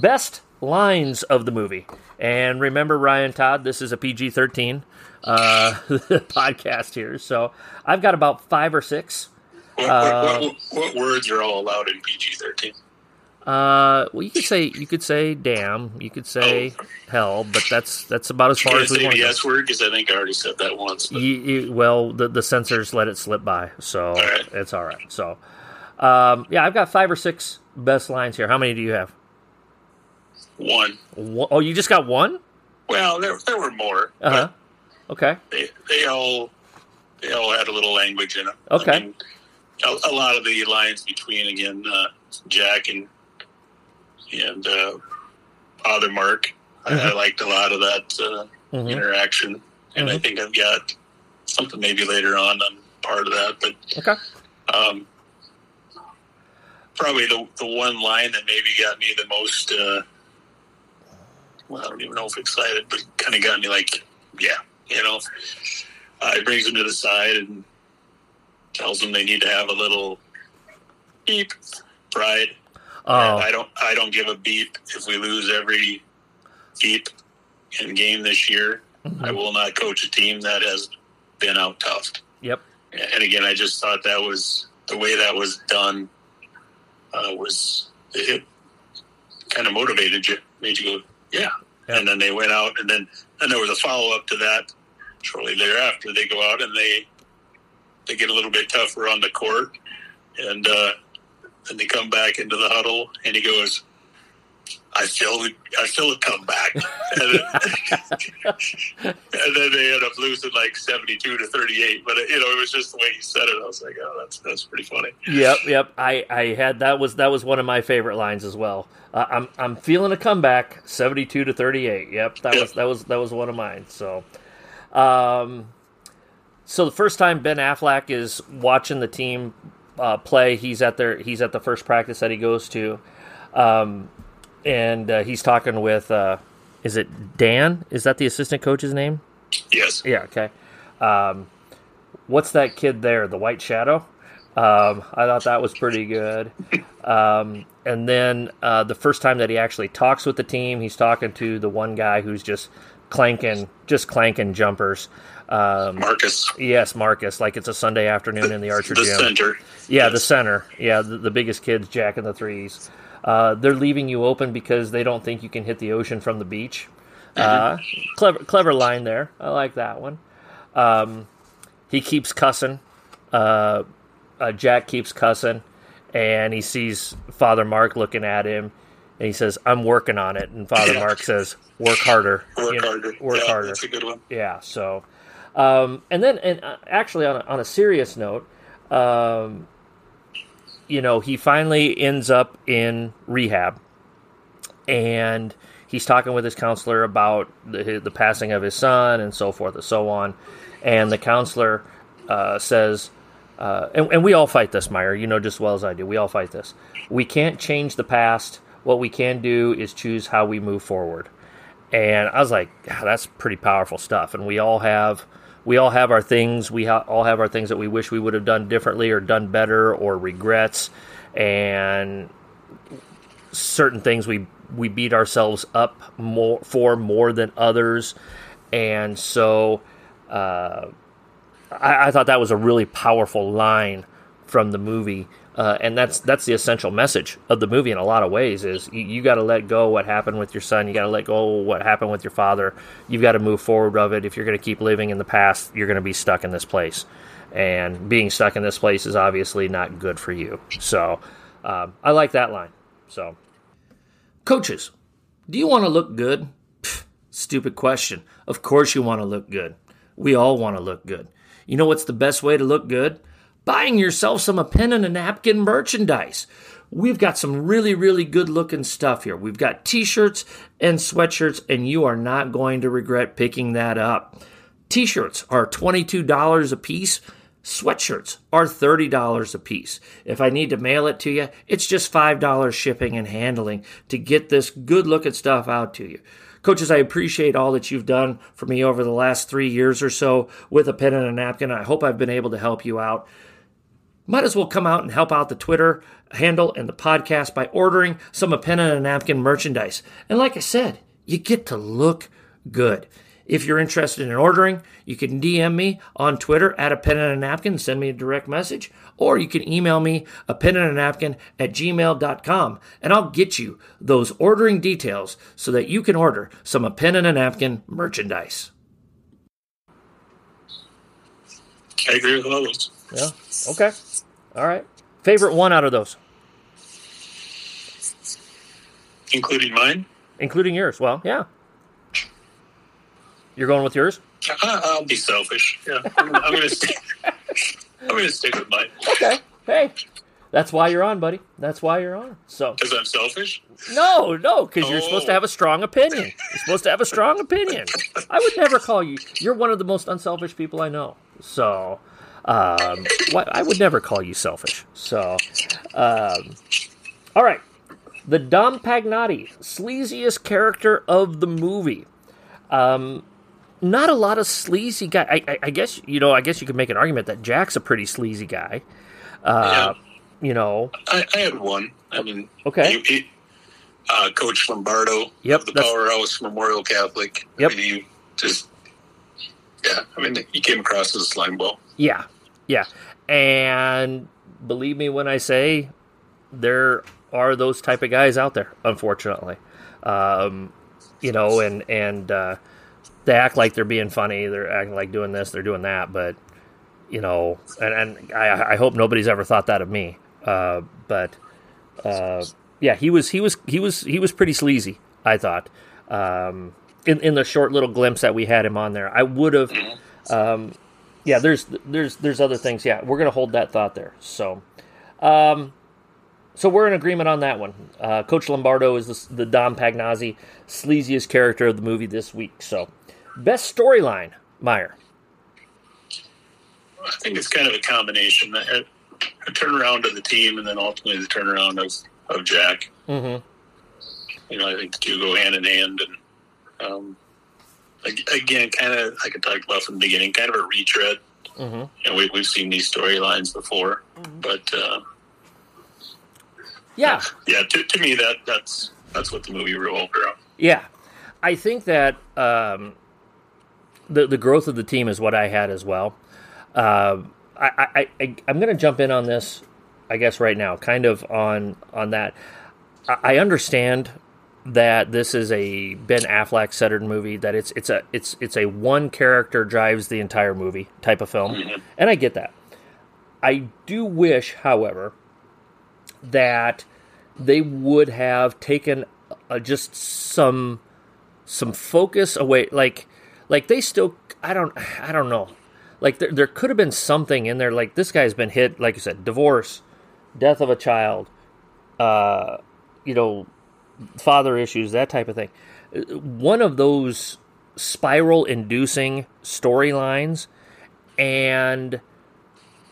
Speaker 5: Best lines of the movie. And remember, Ryan Todd, this is a PG 13 uh, podcast here. So I've got about five or six.
Speaker 6: what,
Speaker 5: Uh,
Speaker 6: what, what, what words are all allowed in PG thirteen?
Speaker 5: Uh, well, you could say you could say damn, you could say hell, but that's that's about as far as we want
Speaker 6: the. S word because I think I already said that once. But
Speaker 5: You, you, well, the the censors let it slip by, so
Speaker 6: right.
Speaker 5: it's all right. So, um, yeah, I've got five or six best lines here. How many do you have?
Speaker 6: One.
Speaker 5: Oh, you just got one?
Speaker 6: Well, there there were more.
Speaker 5: Uh huh. Okay.
Speaker 6: They they all they all had a little language in them.
Speaker 5: Okay.
Speaker 6: I mean, a, a lot of the lines between again uh, Jack and and uh, Father Mark. I, I liked a lot of that uh,
Speaker 5: Mhm.
Speaker 6: interaction, and I
Speaker 5: Mhm.
Speaker 6: think I've got something maybe later on on part of that, but.
Speaker 5: Okay.
Speaker 6: Um, probably the the one line that maybe got me the most. Well, I don't even know if excited, but kind of got me like, yeah, you know. Uh, he brings them to the side and tells them they need to have a little beep pride.
Speaker 5: Oh,
Speaker 6: I don't. I don't give a beep if we lose every beep in game this year.
Speaker 5: Mm-hmm.
Speaker 6: I will not coach a team that has been out tough.
Speaker 5: yep.
Speaker 6: And again, I just thought that was the way that was done uh, was it kind of motivated you, made you go, yeah. And then they went out, and then and there was a follow up to that. Shortly thereafter, they go out and they they get a little bit tougher on the court, and uh, and they come back into the huddle, and he goes, "I still I feel a comeback." and, and then they end up losing like seventy-two to thirty-eight. But you know, it was just the way he said it. I was like, "Oh, that's that's pretty funny."
Speaker 5: Yep, yep. I, I had that was that was one of my favorite lines as well. Uh, I'm I'm feeling a comeback, seventy two to thirty eight. Yep, that was that was that was one of mine. So, um, so the first time Ben Affleck is watching the team uh, play, he's at their he's at the first practice that he goes to, um, and uh, he's talking with uh, is it Dan? Is that the assistant coach's name?
Speaker 6: Yes.
Speaker 5: Yeah, okay. Um, what's that kid there? The White Shadow. Um, I thought that was pretty good. Um, and then uh, the first time that he actually talks with the team, he's talking to the one guy who's just clanking, just clanking jumpers. Um,
Speaker 6: Marcus,
Speaker 5: yes, Marcus, like it's a Sunday afternoon in the Archer
Speaker 6: the
Speaker 5: gym.
Speaker 6: center.
Speaker 5: Yeah, the center. Yeah, the, the biggest kids jacking the threes. Uh, they're leaving you open because they don't think you can hit the ocean from the beach. Uh, clever, clever line there. I like that one. Um, he keeps cussing. Uh, uh, Jack keeps cussing, and he sees Father Mark looking at him, and he says, "I'm working on it." And Father. Mark says, "Work harder.
Speaker 6: Work
Speaker 5: You know,
Speaker 6: harder.
Speaker 5: Work
Speaker 6: yeah,
Speaker 5: harder."
Speaker 6: That's a good one.
Speaker 5: Yeah. So, um, and then, and uh, actually, on a, on a serious note, um, you know, he finally ends up in rehab, and he's talking with his counselor about the, the passing of his son and so forth and so on. And the counselor uh, says, uh, and, and we all fight this, Meyer. You know just as well as I do. We all fight this. We can't change the past. What we can do is choose how we move forward. And I was like, "Yeah, that's pretty powerful stuff. And we all have, we all have our things. We ha- all have our things that we wish we would have done differently or done better or regrets. And certain things we we beat ourselves up more for more than others. And so, uh, I, I thought that was a really powerful line from the movie, uh, and that's that's the essential message of the movie in a lot of ways. Is you, you got to let go what happened with your son. You got to let go what happened with your father. You've got to move forward of it. If you're going to keep living in the past, you're going to be stuck in this place, and being stuck in this place is obviously not good for you. So um, I like that line. So coaches, do you want to look good? Pff, stupid question. Of course you want to look good. We all want to look good. You know what's the best way to look good? Buying yourself some a pen and a napkin merchandise. We've got some really, really good looking stuff here. We've got t shirts and sweatshirts, and you are not going to regret picking that up. T shirts are $22 a piece. Sweatshirts are $30 a piece. If I need to mail it to you, it's just $5 shipping and handling to get this good looking stuff out to you. Coaches, I appreciate all that you've done for me over the last three years or so with a pen and a napkin. I hope I've been able to help you out. Might as well come out and help out the Twitter handle and the podcast by ordering some a pen and a napkin merchandise. And like I said, you get to look good. If you're interested in ordering, you can DM me on Twitter at a pen and a napkin, send me a direct message, or you can email me a pen and a napkin at gmail.com, and I'll get you those ordering details so that you can order some a pen and a napkin merchandise.
Speaker 6: I agree with all those.
Speaker 5: Yeah. Okay. All right. Favorite one out of those,
Speaker 6: including mine.
Speaker 5: including yours. Well, yeah. You're going with yours?
Speaker 6: I, I'll be selfish. Yeah, I'm, I'm gonna stick. I'm gonna stick with mine
Speaker 5: Okay. Hey, that's why you're on, buddy. That's why you're on. So
Speaker 6: because I'm selfish.
Speaker 5: no, no, because you're supposed to
Speaker 6: Oh.
Speaker 5: have a oh. strong opinion. You're supposed to have a strong opinion. I would never call you. You're one of the most unselfish people I know. So, um, why, I would never call you selfish. So, um, all right. The Dom Pagnotti, sleaziest character of the movie. Um, not a lot of sleazy guy. I, I, I guess you know. I guess you could make an argument that Jack's a pretty sleazy guy. Uh, You know.
Speaker 6: I, I had one. I mean,
Speaker 5: Okay.
Speaker 6: uh, Coach Lombardo
Speaker 5: Yep,
Speaker 6: the Powerhouse Memorial Catholic.
Speaker 5: Yep.
Speaker 6: I mean, he just yeah. I mean, he came across as a slime ball.
Speaker 5: Yeah, yeah, and believe me when I say there are those type of guys out there. Unfortunately, um, you know, and and uh, they act like they're being funny. They're acting like doing this. They're doing that. But you know, and and I, I hope nobody's ever thought that of me. Uh, but uh, yeah, he was he was he was he was pretty sleazy. I thought. Um, in, in the short little glimpse that we had him on there, I would have um, yeah, there's there's there's other things. Yeah, we're gonna hold that thought there. So, um, so we're in agreement on that one. Uh, Coach Lombardo is the, the Dom Pagnazzi sleaziest character of the movie this week. So, best storyline, Meyer.
Speaker 6: I think it's kind of a combination. A, a turnaround of the team, and then ultimately the turnaround of of Jack.
Speaker 5: Mm-hmm.
Speaker 6: You know, I think the two go hand in hand, and um, again, kind of like I talked about from the beginning, kind of a retread Mm-hmm. And we, we've seen these storylines before, but uh,
Speaker 5: Yeah,
Speaker 6: yeah, to, to me that that's that's what the movie revolved around.
Speaker 5: yeah. I think that um, the the growth of the team is what I had as well. Uh, I, I, I I'm going to jump in on this, I guess right now, kind of on on that. I, I understand that this is a Ben Affleck centered movie. That it's it's a it's it's a one character drives the entire movie type of film, and I get that. I do wish, however, that they would have taken uh, just some some focus away like like they still i don't i don't know like there, there could have been something in there like this guy's been hit like you said divorce death of a child uh you know father issues that type of thing. One of those spiral inducing storylines and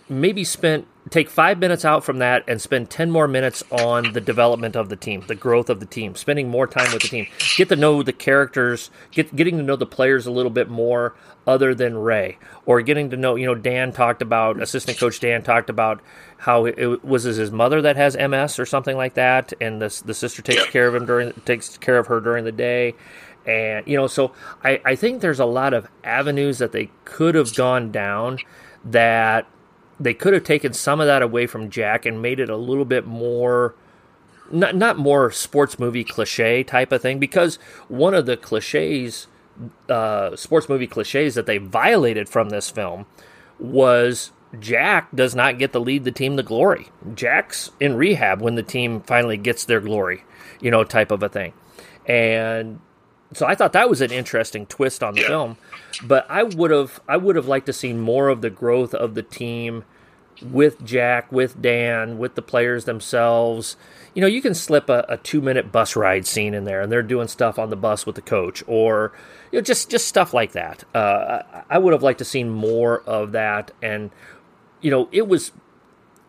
Speaker 5: maybe spent take five minutes out from that and spend 10 more minutes on the development of the team the growth of the team spending more time with the team. Get to know the characters get getting to know the players a little bit more other than ray or getting to know you know dan talked about assistant coach dan talked about how it, it was his mother that has ms or something like that and the, the sister takes care of him during takes care of her during the day. And you know so I, I think there's a lot of avenues that they could have gone down that they could have taken some of that away from Jack and made it a little bit more not not more sports movie cliche type of thing because one of the cliches uh, sports movie cliches that they violated from this film was Jack does not get to lead the team to glory. Jack's in rehab when the team finally gets their glory, you know, type of a thing. And so I thought that was an interesting twist on the
Speaker 6: Yeah.
Speaker 5: film. But I would have I would have liked to see more of the growth of the team with Jack, with Dan, with the players themselves. You know, you can slip a, a two minute bus ride scene in there, and they're doing stuff on the bus with the coach, or you know, just just stuff like that. Uh, I, I would have liked to seen more of that, and you know, it was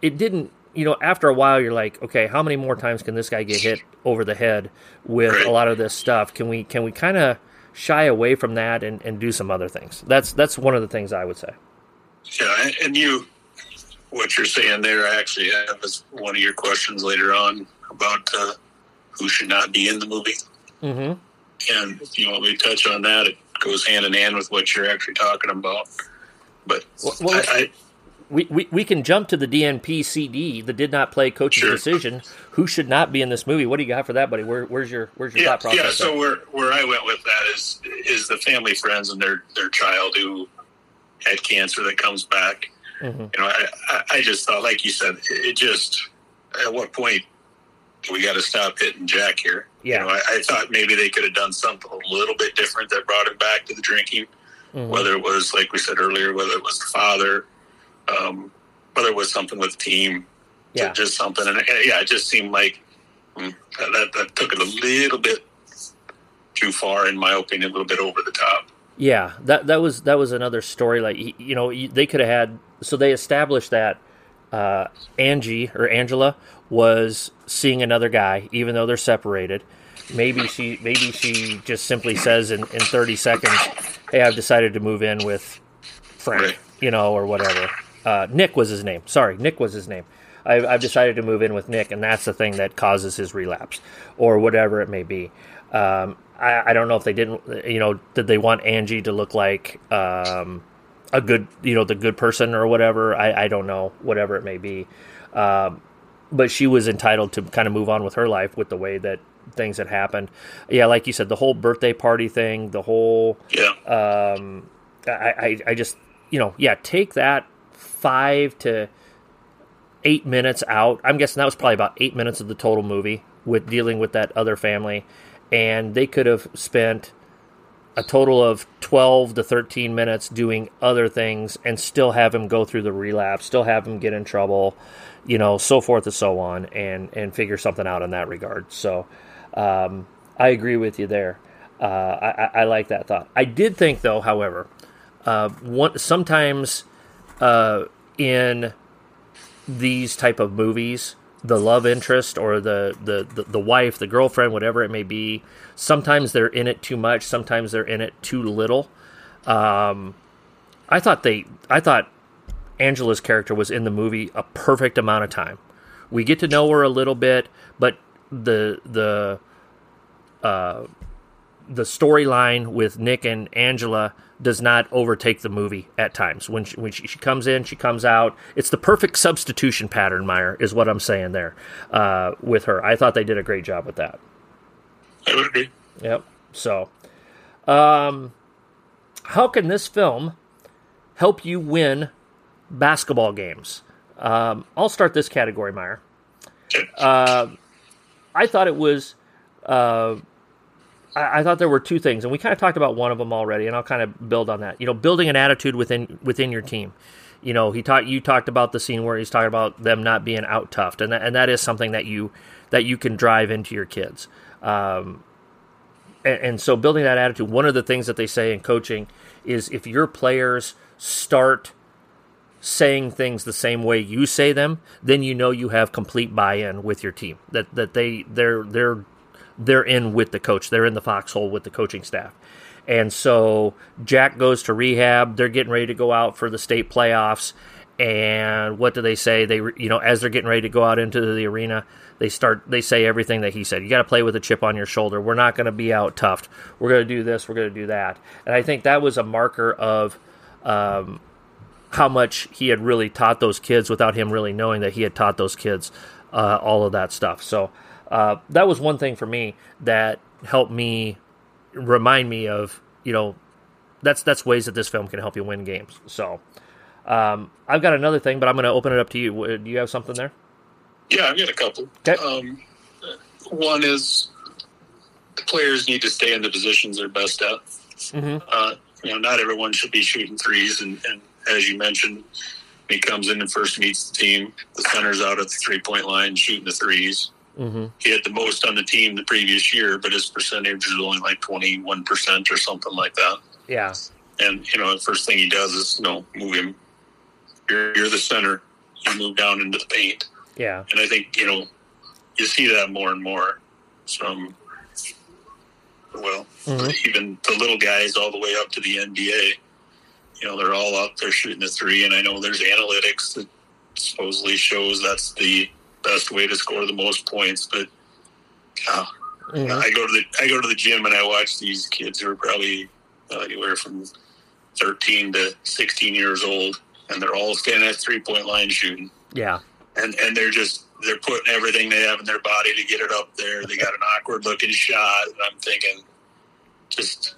Speaker 5: it didn't. You know, after a while, you're like, okay, how many more times can this guy get hit over the head with a lot of this stuff? Can we can we kind of shy away from that and, and do some other things? That's that's one of the things I would say.
Speaker 6: Yeah, and- you, what you're saying there, I actually have as one of your questions later on about uh, who should not be in the movie.
Speaker 5: Mm-hmm.
Speaker 6: And if you want me to touch on that, it goes hand in hand with what you're actually talking about. But
Speaker 5: Well, well,
Speaker 6: I,
Speaker 5: we, we, we can jump to the DNP CD, the did not play coach's
Speaker 6: Sure.
Speaker 5: decision. Who should not be in this movie? What do you got for that, buddy? Where, where's your where's your
Speaker 6: yeah,
Speaker 5: thought process?
Speaker 6: yeah. So
Speaker 5: there?
Speaker 6: where where I went with that is is the family friends and their their child who had cancer that comes back.
Speaker 5: Mhm.
Speaker 6: You know, I, I I just thought, like you said, it, just at what point we got to stop hitting Jack here?
Speaker 5: Yeah.
Speaker 6: You know, I, I thought maybe they could have done something a little bit different that brought him back to the drinking.
Speaker 5: Mhm.
Speaker 6: Whether it was like we said earlier, whether it was the father, um, whether it was something with team,
Speaker 5: Yeah.
Speaker 6: just something. And yeah, it just seemed like mm, that, that, that took it a little bit too far, in my opinion, a little bit over the top.
Speaker 5: Yeah, that that was that was another story. Like you know, they could have had. So they established that uh, Angie or Angela was seeing another guy, even though they're separated. Maybe she maybe she just simply says in, in thirty seconds, "Hey, I've decided to move in with Frank," you know, or whatever. Uh, Nick was his name. Sorry, Nick was his name. I've, I've decided to move in with Nick, and that's the thing that causes his relapse, or whatever it may be. Um, I, I don't know if they didn't, you know, did they want Angie to look like um, a good, you know, the good person or whatever? I, I don't know, whatever it may be. Um, but she was entitled to kind of move on with her life with the way that things had happened. Yeah, like you said, the whole birthday party thing, the whole
Speaker 6: Yeah,
Speaker 5: um, I, I, I just, you know, yeah, take that five to eight minutes out. I'm guessing that was probably about eight minutes of the total movie with dealing with that other family. And they could have spent a total of 12 to 13 minutes doing other things and still have him go through the relapse, still have him get in trouble, you know, so forth and so on, and, and figure something out in that regard. So um, I agree with you there. Uh, I, I- like that thought. I did think, though, however, uh, one, sometimes uh, in these type of movies, the love interest or the, the, the, the wife, the girlfriend, whatever it may be, sometimes they're in it too much, sometimes they're in it too little. Um, I thought they, I thought Angela's character was in the movie a perfect amount of time. We get to know her a little bit, but the the uh, the storyline with Nick and Angela does not overtake the movie at times. When she, when she, she comes in, she comes out. It's the perfect substitution pattern, Meyer, is what I'm saying there uh, with her. I thought they did a great job with that.
Speaker 6: I would agree.
Speaker 5: Yep. So, um, how can this film help you win basketball games? Um, I'll start this category, Meyer. Uh, I thought it was. Uh, I, I thought there were two things, and we kind of talked about one of them already, and I'll kind of build on that. You know, building an attitude within within your team. You know, he talked. You talked about the scene where he's talking about them not being out toughed, and that, and that is something that you that you can drive into your kids. Um, and, and so, building that attitude. One of the things that they say in coaching is if your players start saying things the same way you say them, then you know you have complete buy-in with your team. That that they they're they're they're in with the coach. They're in the foxhole with the coaching staff. And so Jack goes to rehab. They're getting ready to go out for the state playoffs. And what do they say? They you know as they're getting ready to go out into the arena, they start they say everything that he said. You got to play with a chip on your shoulder. We're not going to be out toughed. We're going to do this. We're going to do that. And I think that was a marker of um, how much he had really taught those kids without him really knowing that he had taught those kids uh, all of that stuff. So uh, that was one thing for me that helped me remind me of you know that's that's ways that this film can help you win games. So um, I've got another thing, but I'm going to open it up to you. Do you have something there?
Speaker 6: Yeah, I've got a couple.
Speaker 5: Okay.
Speaker 6: Um, one is the players need to stay in the positions they're best at.
Speaker 5: Mhm.
Speaker 6: Uh, you know, not everyone should be shooting threes, and, and as you mentioned, he comes in and first meets the team. The center's out at the three point line shooting the threes.
Speaker 5: Mm-hmm.
Speaker 6: He had the most on the team the previous year, but his percentage was only like twenty one percent or something like that.
Speaker 5: Yeah.
Speaker 6: And you know, the first thing he does is you know move him. You're, you're the center. You move down into the paint.
Speaker 5: Yeah.
Speaker 6: And I think, you know, you see that more and more from, well,
Speaker 5: Mhm.
Speaker 6: even the little guys all the way up to the NBA. You know, they're all out there shooting the three. And I know there's analytics that supposedly shows that's the best way to score the most points. But uh,
Speaker 5: Mhm.
Speaker 6: I go to the I go to the gym and I watch these kids who are probably uh, anywhere from 13 to 16 years old, and they're all standing at three point line shooting
Speaker 5: Yeah.
Speaker 6: and and they're just they're putting everything they have in their body to get it up there. They got an awkward looking shot, and I'm thinking, just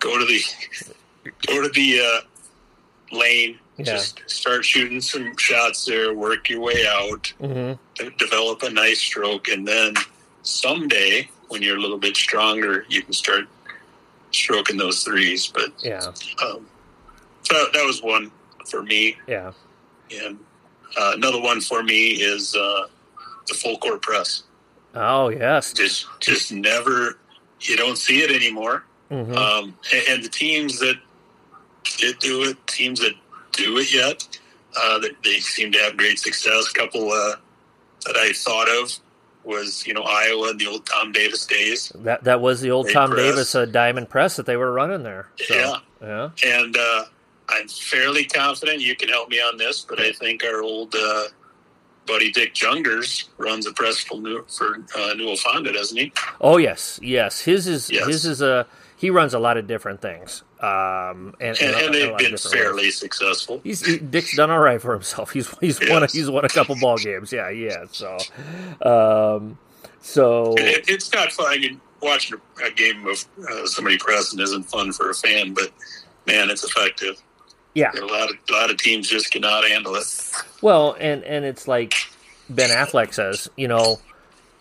Speaker 6: go to the go to the uh, lane,
Speaker 5: Yeah.
Speaker 6: just start shooting some shots there, work your way out,
Speaker 5: Mm-hmm.
Speaker 6: develop a nice stroke, and then someday when you're a little bit stronger, you can start stroking those threes. But
Speaker 5: Yeah.
Speaker 6: um, so that was one for me.
Speaker 5: Yeah.
Speaker 6: And uh, another one for me is uh, the full court press.
Speaker 5: Oh yes.
Speaker 6: Just, just never. You don't see it anymore.
Speaker 5: Mm-hmm.
Speaker 6: Um, and, and the teams that did do it, teams that do it yet, uh, they, they seem to have great success. A couple uh, that I thought of was you know Iowa and the old Tom Davis days.
Speaker 5: that that was the old
Speaker 6: Great
Speaker 5: Tom
Speaker 6: press.
Speaker 5: Davis uh, diamond press that they were running there. So,
Speaker 6: Yeah.
Speaker 5: Yeah.
Speaker 6: And uh, I'm fairly confident you can help me on this, but I think our old uh, buddy Dick Jungers runs a press for New for uh, Newell Fonda, doesn't he?
Speaker 5: Oh yes, yes. His is
Speaker 6: Yes.
Speaker 5: his is a he runs a lot of different things. Um, and,
Speaker 6: And, and they've been
Speaker 5: different ways.
Speaker 6: fairly successful.
Speaker 5: He's he, Dick's done all right for himself. He's he's won a,
Speaker 6: Yes.
Speaker 5: he's won a couple ball games. Yeah, yeah. So, um, so
Speaker 6: It, it's not fun. I mean, watching a, a game of uh, somebody pressing isn't fun for a fan, but man, it's effective.
Speaker 5: yeah.
Speaker 6: A lot of a lot of teams just cannot handle it.
Speaker 5: Well, and and it's like Ben Affleck says, you know,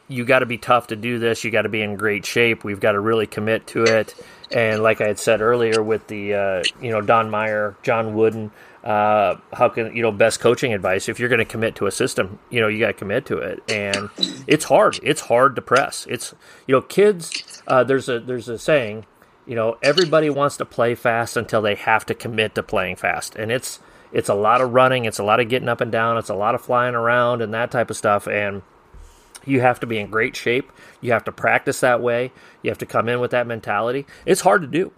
Speaker 5: you got to be tough to do this. You got to be in great shape. We've got to really commit to it. And like I had said earlier, with the uh, you know Don Meyer, John Wooden, uh, how can you know best coaching advice? If you're going to commit to a system, you know you got to commit to it, and it's hard. It's hard to press. It's you know kids. Uh, there's a there's a saying, you know everybody wants to play fast until they have to commit to playing fast, and it's it's a lot of running, it's a lot of getting up and down, it's a lot of flying around and that type of stuff, and you have to be in great shape. You have to practice that way. You have to come in with that mentality. It's hard to do.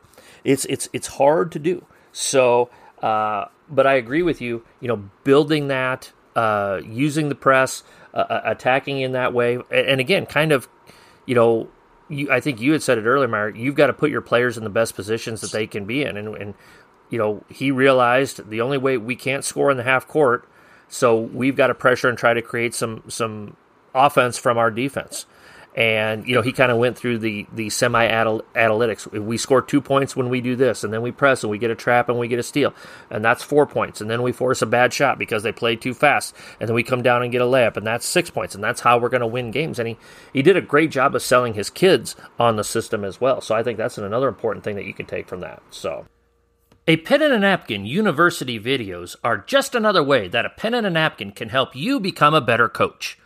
Speaker 5: It's it's it's hard to do. So Uh, but I agree with you. You know, building that, uh, using the press, uh, uh attacking in that way, and, again, kind of, you know, you, I think you had said it earlier, Mark. You've got to put your players in the best positions that they can be in, and, and you know, he realized the only way we can't score in the half court, so we've got to pressure and try to create some some offense from our defense and you know he kind of went through the the semi analytics. We score two points when we do this, and then we press and we get a trap and we get a steal, and that's four points. And then we force a bad shot because they play too fast, and then we come down and get a layup, and that's six points. And that's how we're going to win games. And he he did a great job of selling his kids on the system as well. So I think that's another important thing that you can take from that. So. A pen and a napkin university videos are just another way that a pen and a napkin can help you become a better coach.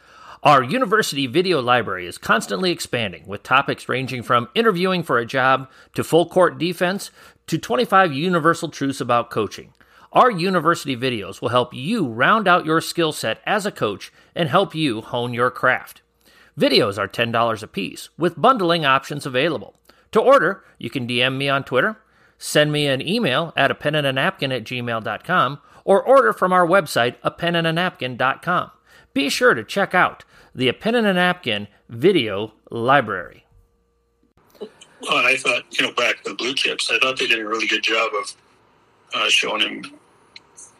Speaker 5: Our university video library is constantly expanding with topics ranging from interviewing for a job to full court defense to 25 universal truths about coaching. Our university videos will help you round out your skill set as a coach and help you hone your craft. Videos are $10 a piece with bundling options available. To order, you can DM me on Twitter, send me an email at a pen and a napkin at gmail.com, or order from our website, a pen and a napkin.com. Be sure to check out the A Pen and a Napkin video library.
Speaker 6: Well, and I thought, you know, back to the Blue Chips, I thought they did a really good job of uh, showing him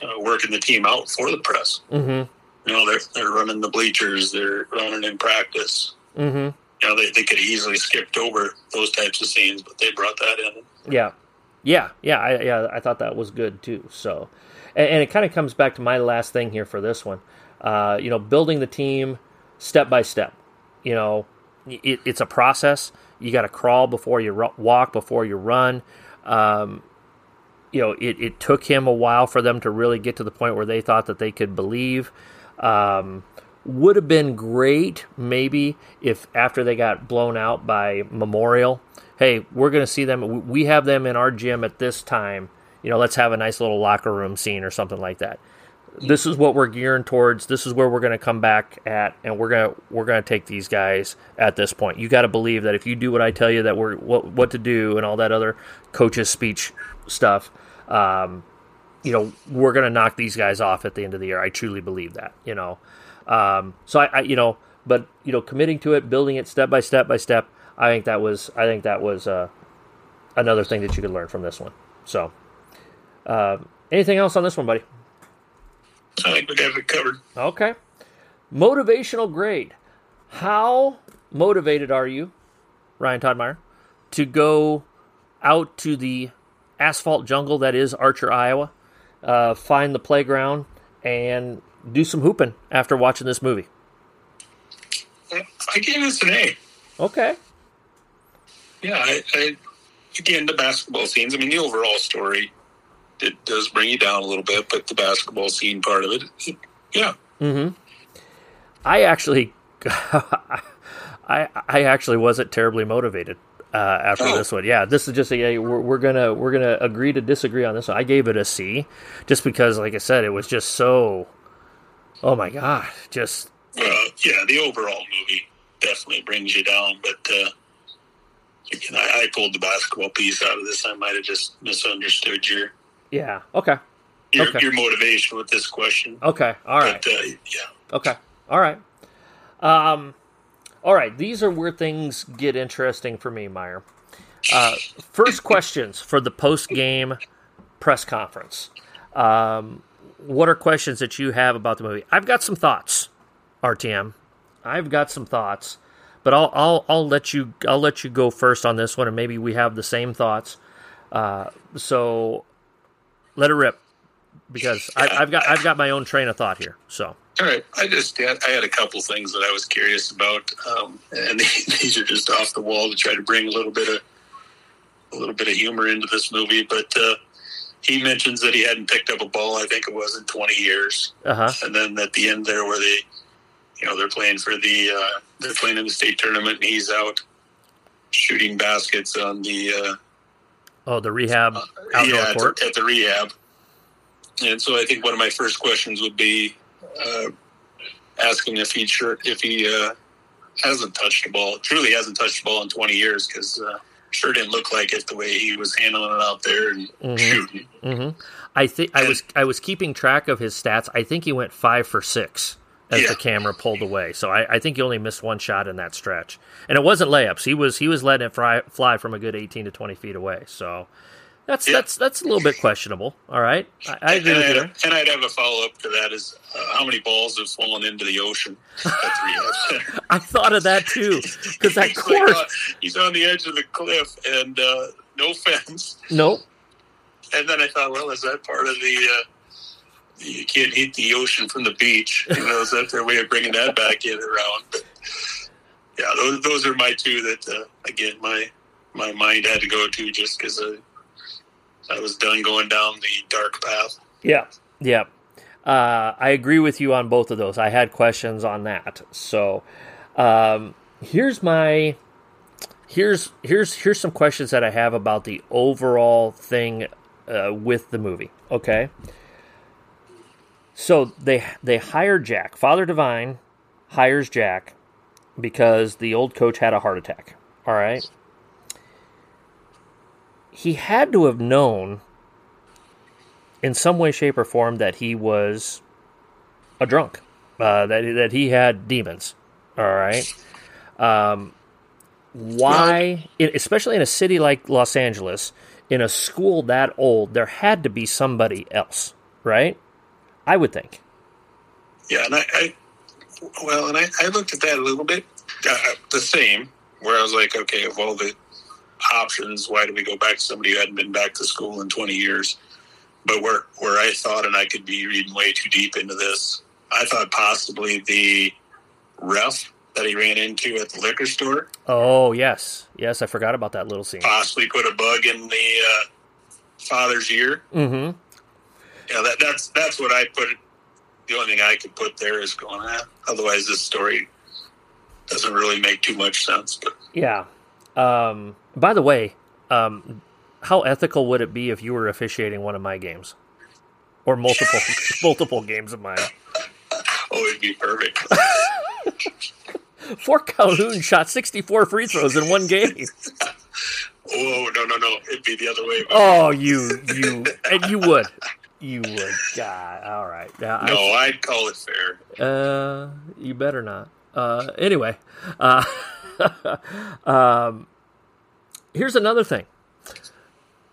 Speaker 6: uh, working the team out for the press.
Speaker 5: Mm-hmm.
Speaker 6: You know, they're they're running the bleachers, they're running in practice.
Speaker 5: Mm-hmm.
Speaker 6: You know, they, they could have easily skipped over those types of scenes, but they brought that in.
Speaker 5: Yeah, yeah, yeah, I, yeah. I thought that was good too. So, and, and it kind of comes back to my last thing here for this one. Uh, you know, building the team step by step. You know, it, it's a process. You got to crawl before you ru- walk, before you run. Um, you know, it, it took him a while for them to really get to the point where they thought that they could believe. Um, would have been great, maybe, if after they got blown out by Memorial, hey, we're going to see them. We have them in our gym at this time. You know, let's have a nice little locker room scene or something like that this is what we're gearing towards. This is where we're going to come back at, and we're gonna we're gonna take these guys at this point. You got to believe that if you do what I tell you that we're what what to do and all that other coaches speech stuff, um, you know, we're gonna knock these guys off at the end of the year. I truly believe that. You know, um, so I, I you know, but you know, committing to it, building it step by step by step. I think that was I think that was uh, another thing that you could learn from this one. So, uh, anything else on this one, buddy?
Speaker 6: I think we got it covered.
Speaker 5: Okay. Motivational grade. How motivated are you, Ryan Toddmeyer, to go out to the asphalt jungle that is Archer, Iowa, uh, find the playground, and do some hooping after watching this movie?
Speaker 6: I gave this an A.
Speaker 5: Okay.
Speaker 6: Yeah, I, I again the basketball scenes. I mean, the overall story it does bring you down a little bit, but the basketball scene part of it, it yeah.
Speaker 5: Mm-hmm. I actually, I I actually wasn't terribly motivated uh, after oh. this one. Yeah, this is just a we're, we're, gonna we're gonna agree to disagree on this one. I gave it a C, just because, like I said, it was just so. Oh my god! Just.
Speaker 6: Uh, yeah, the overall movie definitely brings you down, but. Uh, again, I, I pulled the basketball piece out of this. I might have just misunderstood your
Speaker 5: yeah. Okay.
Speaker 6: Your,
Speaker 5: okay.
Speaker 6: your motivation with this question.
Speaker 5: Okay. All right.
Speaker 6: But, uh, yeah.
Speaker 5: Okay. All right. Um, all right. These are where things get interesting for me, Meyer. Uh, first questions for the post game press conference. Um, what are questions that you have about the movie? I've got some thoughts, RTM. I've got some thoughts, but I'll I'll I'll let you I'll let you go first on this one, and maybe we have the same thoughts. Uh, so let it rip because I, have got I've got my own train of thought here. So
Speaker 6: all right, I just I had a couple things that I was curious about, um, and these are just off the wall to try to bring a little bit of a little bit of humor into this movie. But uh, he mentions that he hadn't picked up a ball. I think it was in twenty years,
Speaker 5: uh-huh.
Speaker 6: and then at the end there, where they you know they're playing for the uh, they're playing in the state tournament, and he's out shooting baskets on the uh,
Speaker 5: Oh, the rehab
Speaker 6: outdoor yeah, court at the, at the, rehab. And so I think one of my first questions would be uh, asking if he sure if he uh, hasn't touched the ball, truly hasn't touched the ball in 20 years, because uh, sure didn't look like it the way he was handling it out there and
Speaker 5: Mhm.
Speaker 6: shooting.
Speaker 5: hmm I think I was I was keeping track of his stats. I think he went five for six as
Speaker 6: Yeah.
Speaker 5: the camera pulled away. So I, I think he only missed one shot in that stretch, and it wasn't layups. He was he was letting it fly, fly from a good eighteen to twenty feet away. So that's
Speaker 6: Yeah.
Speaker 5: that's that's a little bit questionable. All right, I, I agree
Speaker 6: and,
Speaker 5: with you
Speaker 6: I'd,
Speaker 5: there.
Speaker 6: and I'd have a follow up to that: is uh, how many balls have fallen into the ocean at three?
Speaker 5: I thought of that too because that
Speaker 6: He's like,
Speaker 5: course.
Speaker 6: uh, he's on the edge of the cliff and uh, no fence.
Speaker 5: Nope.
Speaker 6: And then I thought, well, is that part of the? You can't hit the ocean from the beach. You know, is that their way of bringing that back in around? But yeah, those those are my two that uh, again my my mind had to go to just because uh, I was done going down the dark path.
Speaker 5: Yeah, yeah. Uh, I agree with you on both of those. I had questions on that. So um, here's my here's here's here's some questions that I have about the overall thing uh, with the movie. Okay. So they they hire Jack. Father Devine hires Jack because the old coach had a heart attack. All right. He had to have known in some way, shape, or form that he was a drunk, uh, that that he had demons. All right. Um, why, especially in a city like Los Angeles, in a school that old, there had to be somebody else, right? I would think.
Speaker 6: Yeah, and I, I well, and I, I looked at that a little bit uh, the same, where I was like, okay, of all the options, why do we go back to somebody who hadn't been back to school in 20 years? But where where I thought, and I could be reading way too deep into this, I thought possibly the ref that he ran into at the liquor store
Speaker 5: Oh yes, yes, I forgot about that little scene.
Speaker 6: possibly put a bug in the uh, father's ear.
Speaker 5: Mm-hmm.
Speaker 6: Yeah, that, that's that's what I put. The only thing I could put there is going. Ah, otherwise, this story doesn't really make too much sense. But
Speaker 5: Yeah. Um, by the way, um, how ethical would it be if you were officiating one of my games, or multiple multiple games of mine?
Speaker 6: oh, it'd be perfect.
Speaker 5: Fort Calhoun shot sixty four free throws in one game.
Speaker 6: oh no, no, no! It'd be the other way.
Speaker 5: Oh, you you and you would you would. God, all right. I-
Speaker 6: no, I'd call it fair.
Speaker 5: Uh, you better not. Uh, anyway, uh, um, here's another thing.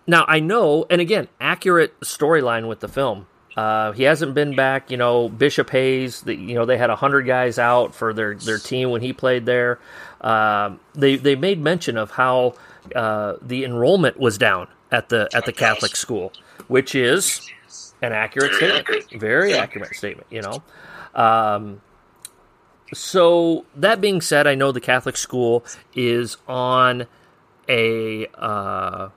Speaker 5: Now I know, and again, accurate storyline with the film. Uh, he hasn't been back. You know, Bishop Hayes. The, you know, they had hundred guys out for their their team when he played there. Um, they they made mention of how uh, the enrollment was down at the at the Catholic school, which is an accurate
Speaker 6: Very
Speaker 5: statement.
Speaker 6: accurate.
Speaker 5: Very
Speaker 6: Yeah.
Speaker 5: accurate statement. You know. Um, so that being said, I know the Catholic school is on a uh,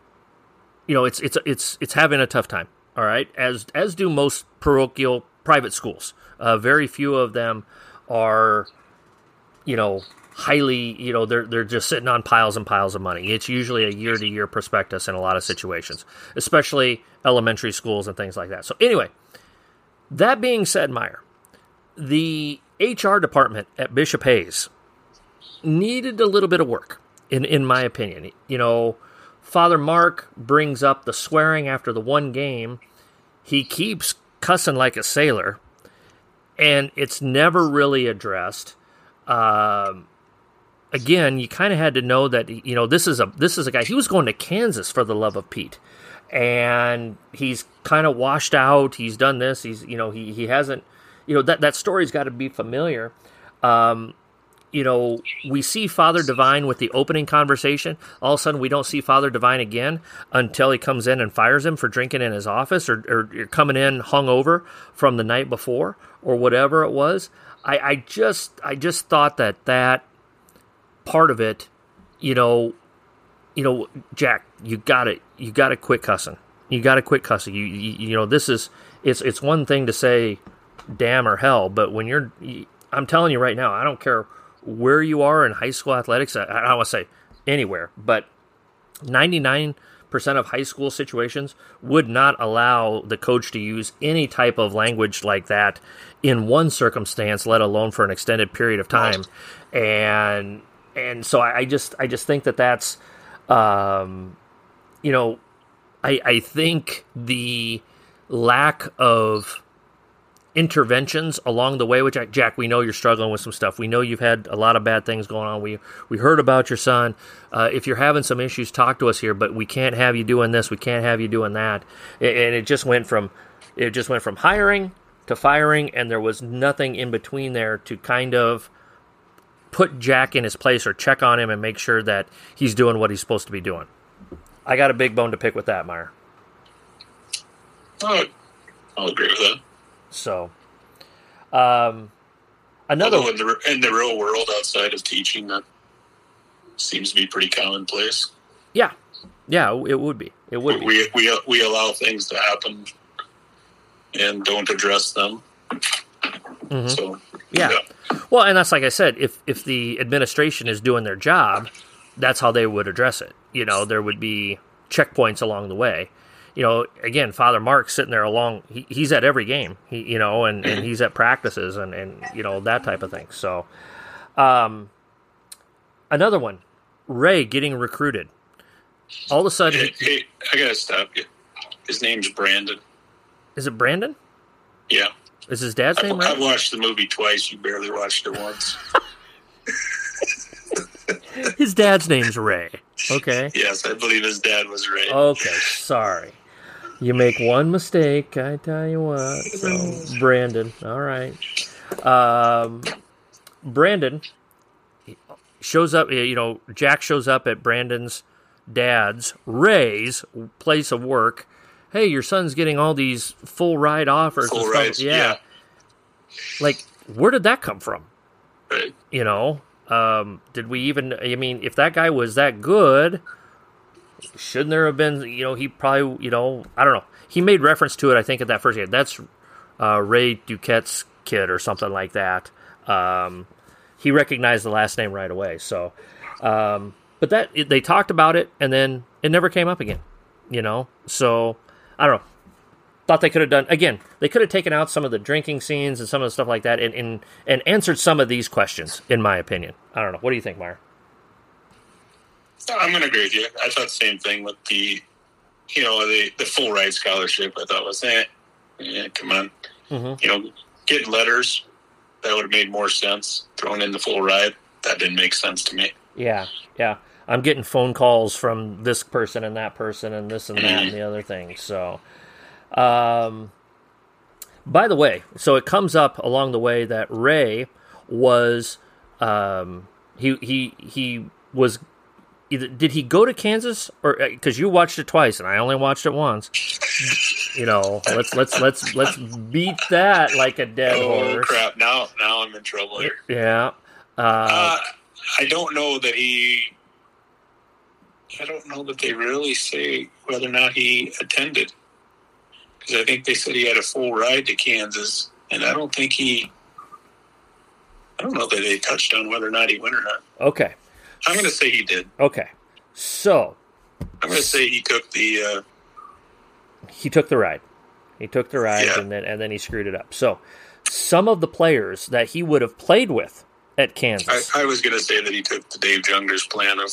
Speaker 5: you know it's it's it's it's having a tough time. All right, as as do most parochial private schools. Uh, very few of them are you know highly you know they're they're just sitting on piles and piles of money. It's usually a year to year prospectus in a lot of situations, especially elementary schools and things like that. So anyway, that being said, Meyer, the HR department at Bishop Hayes needed a little bit of work, in in my opinion. You know, Father Mark brings up the swearing after the one game. He keeps cussing like a sailor, and it's never really addressed. Um, again, you kind of had to know that you know this is a this is a guy. He was going to Kansas for the love of Pete, and he's kind of washed out. He's done this. He's you know he he hasn't you know that that story's got to be familiar. Um, you know, we see Father Devine with the opening conversation. All of a sudden, we don't see Father Devine again until he comes in and fires him for drinking in his office or, or coming in hungover from the night before or whatever it was. I, I just, I just thought that that part of it, you know, you know, Jack, you got to, you got to quit cussing. You got to quit cussing. You, you, you know, this is, it's, it's one thing to say, damn or hell, but when you're, I'm telling you right now, I don't care where you are in high school athletics. I, I don't want to say anywhere, but 99% of high school situations would not allow the coach to use any type of language like that in one circumstance, let alone for an extended period of time. And and so I, I just I just think that that's Um, you know, I I think the lack of interventions along the way which I, jack we know you're struggling with some stuff. We know you've had a lot of bad things going on. We we heard about your son. Uh, if you're having some issues talk to us here but we can't have you doing this. We can't have you doing that. And it just went from it just went from hiring to firing and there was nothing in between there to kind of put jack in his place or check on him and make sure that he's doing what he's supposed to be doing i got a big bone to pick with that meyer
Speaker 6: Oh, I'll agree with that.
Speaker 5: so um another
Speaker 6: Although in the in the real world, outside of teaching, that seems to be pretty commonplace.
Speaker 5: Yeah, yeah, it would be. It would be.
Speaker 6: We we we allow things to happen and don't address them.
Speaker 5: Mhm.
Speaker 6: So
Speaker 5: Yeah. Well, and that's like I said. If if the administration is doing their job, that's how they would address it. You know, there would be checkpoints along the way. You know, again, Father Mark's sitting there along. He, he's at every game. He, you know, and, and he's at practices and and you know that type of thing. So, um, another one, Ray getting recruited. All of a sudden,
Speaker 6: Hey, hey, I gotta stop you. His name's Brandon.
Speaker 5: is it Brandon?
Speaker 6: Yeah,
Speaker 5: Is his dad's
Speaker 6: I've,
Speaker 5: name
Speaker 6: I've
Speaker 5: right?
Speaker 6: watched the movie twice. You barely watched it once.
Speaker 5: His dad's name's Ray. Okay.
Speaker 6: yes, I believe his dad was Ray.
Speaker 5: Okay, sorry. You make one mistake, I tell you what. So, Brandon, all right. Um, Brandon shows up, you know, Jack shows up at Brandon's dad's, Ray's place of work. Hey, your son's getting all these full ride offers.
Speaker 6: Full rides,
Speaker 5: Yeah.
Speaker 6: yeah.
Speaker 5: Like, where did that come from?
Speaker 6: Right.
Speaker 5: You know, um, did we even? I mean, if that guy was that good, shouldn't there have been? You know, he probably, you know, I don't know. He made reference to it. I think at that first game. That's uh, Ray Duquette's kid or something like that. Um, he recognized the last name right away. So, um, but that they talked about it, and then it never came up again. You know, so I don't know. Thought they could have done again. They could have taken out some of the drinking scenes and some of the stuff like that, and and, and answered some of these questions. In my opinion, I don't know. What do you think, Meyer?
Speaker 6: I'm gonna agree with you. I thought the same thing with the, you know, the the full ride scholarship. I thought was eh, yeah, come on,
Speaker 5: Mhm.
Speaker 6: you know, getting letters that would have made more sense. Throwing in the full ride that didn't make sense to me.
Speaker 5: Yeah, yeah. I'm getting phone calls from this person and that person and this and that and the other thing. So, um, by the way, so it comes up along the way that Ray was, um, he he he was. Either, did he go to Kansas or because you watched it twice and I only watched it once? You know, let's let's let's let's beat that like a dead
Speaker 6: Oh
Speaker 5: horse.
Speaker 6: crap! Now now I'm in trouble here.
Speaker 5: Yeah. Uh,
Speaker 6: Uh, I don't know that he. I don't know that they really say whether or not he attended, because I think they said he had a full ride to Kansas, and I don't think he. I don't know that they touched on whether or not he went or not.
Speaker 5: okay.
Speaker 6: I'm going to say he did.
Speaker 5: Okay. So
Speaker 6: I'm going to say he took the. Uh,
Speaker 5: he took the ride. He took the ride
Speaker 6: Yeah.
Speaker 5: and then and then he screwed it up. So some of the players that he would have played with at
Speaker 6: I,
Speaker 5: Kansas.
Speaker 6: I was going to say that he took the Dave Junger's plan of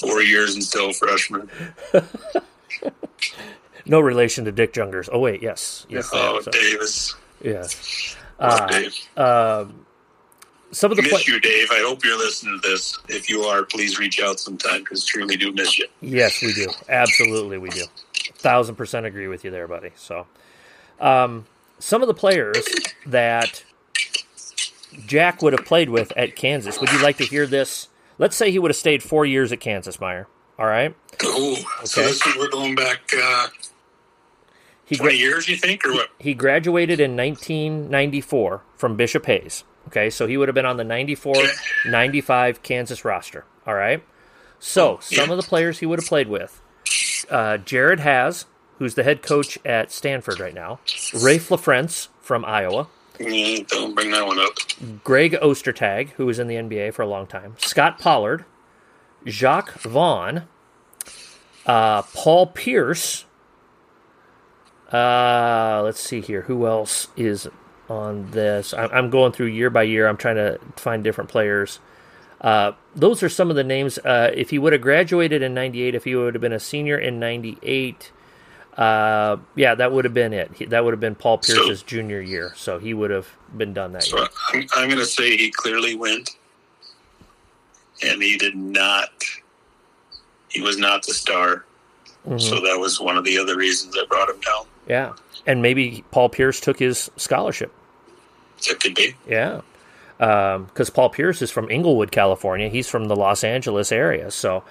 Speaker 6: four years and still freshman.
Speaker 5: no relation to Dick Jungers. Oh wait, yes. Yes.
Speaker 6: Oh.
Speaker 5: So-
Speaker 6: Davis.
Speaker 5: yes.
Speaker 6: Love
Speaker 5: Uh,
Speaker 6: Dave.
Speaker 5: some of the
Speaker 6: miss
Speaker 5: play-
Speaker 6: you, Dave. I hope you're listening to this. If you are, please reach out sometime because truly do miss you.
Speaker 5: Yes, we do. Absolutely, we do. Thousand percent agree with you there, buddy. So, um, some of the players that Jack would have played with at Kansas. Would you like to hear this? Let's say he would have stayed four years at Kansas, Meyer. All right.
Speaker 6: Oh, so
Speaker 5: Okay.
Speaker 6: this is, we're going back uh,
Speaker 5: He
Speaker 6: 20
Speaker 5: gra-
Speaker 6: years, you think, or what?
Speaker 5: he graduated in 1994 from Bishop Hayes. Okay, so he would have been on the 94
Speaker 6: Okay.
Speaker 5: 95 Kansas roster. All right. So some
Speaker 6: yeah.
Speaker 5: of the players he would have played with uh, Jerod Haase, who's the head coach at Stanford right now, Raef LaFrentz from Iowa,
Speaker 6: Mm, don't bring that one up.
Speaker 5: Greg Ostertag, who was in the NBA for a long time, Scott Pollard, Jacques Vaughn, uh, Paul Pierce. Uh, let's see here. Who else is on this? I'm, I'm going through year by year. I'm trying to find different players. Uh, those are some of the names. Uh, if he would have graduated in '98, if he would have been a senior in '98, uh, yeah, that would have been it. He, that would have been Paul
Speaker 6: So-
Speaker 5: Pierce's junior year. So he would have been done that
Speaker 6: So
Speaker 5: year.
Speaker 6: I'm, I'm going to say he clearly went, and he did not. He was not the star,
Speaker 5: Mhm.
Speaker 6: so that was one of the other reasons I brought him down.
Speaker 5: Yeah, and maybe Paul Pierce took his scholarship.
Speaker 6: That could be.
Speaker 5: Yeah, because Paul Pierce is from Inglewood, California. He's from the Los Angeles area, so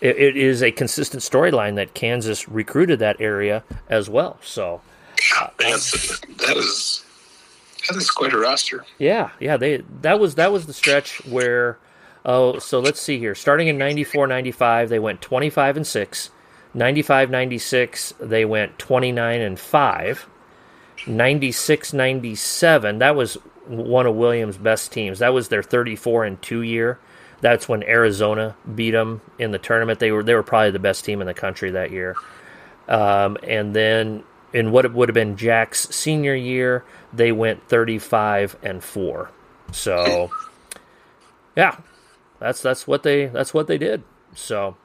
Speaker 5: it, it is a consistent storyline that Kansas recruited that area as well. So uh,
Speaker 6: That's that is that is quite a roster.
Speaker 5: yeah, yeah, they that was that was the stretch where oh, so let's see here. Starting in 94, 95, they went 25 and 6. 95, 96, they went 29 and 5. 96, 97, that was one of Williams' best teams. That was their 34 and 2 year. That's when Arizona beat them in the tournament. They were they were probably the best team in the country that year. Um, and then in what would have been Jack's senior year, they went 35 and 4. So yeah. That's that's what they that's what they did. So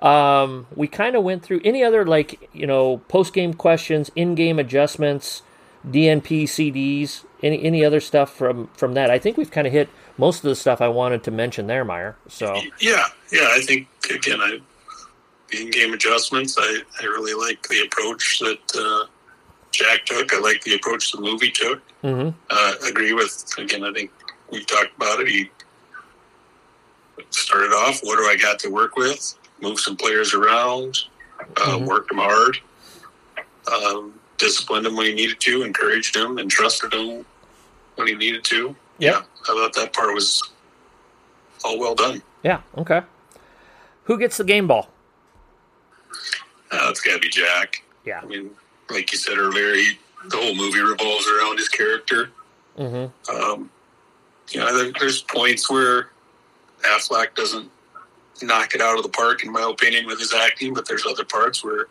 Speaker 5: um, we kind of went through any other like you know post game questions, in game adjustments, DNP CDs, any any other stuff from from that. I think we've kind of hit most of the stuff I wanted to mention there, Meyer. So
Speaker 6: Yeah, yeah. I think again, I in game adjustments. I I really like the approach that uh, Jack took. I like the approach the movie took.
Speaker 5: mhm.
Speaker 6: Uh, agree with again. I think we talked about it. He started off. What do I got to work with? Move some players around. Uh,
Speaker 5: Mhm.
Speaker 6: Worked them hard. Um, disciplined him when he needed to. Encouraged him and trusted him when he needed to.
Speaker 5: Yep.
Speaker 6: Yeah, I thought that part was all well done.
Speaker 5: yeah, okay. Who gets the game ball?
Speaker 6: Uh, it's got to be Jack.
Speaker 5: Yeah.
Speaker 6: I mean, like you said earlier, he, the whole movie revolves around his character.
Speaker 5: hmm
Speaker 6: Um, you know, there, there's points where Affleck doesn't knock it out of the park, in my opinion, with his acting, but there's other parts where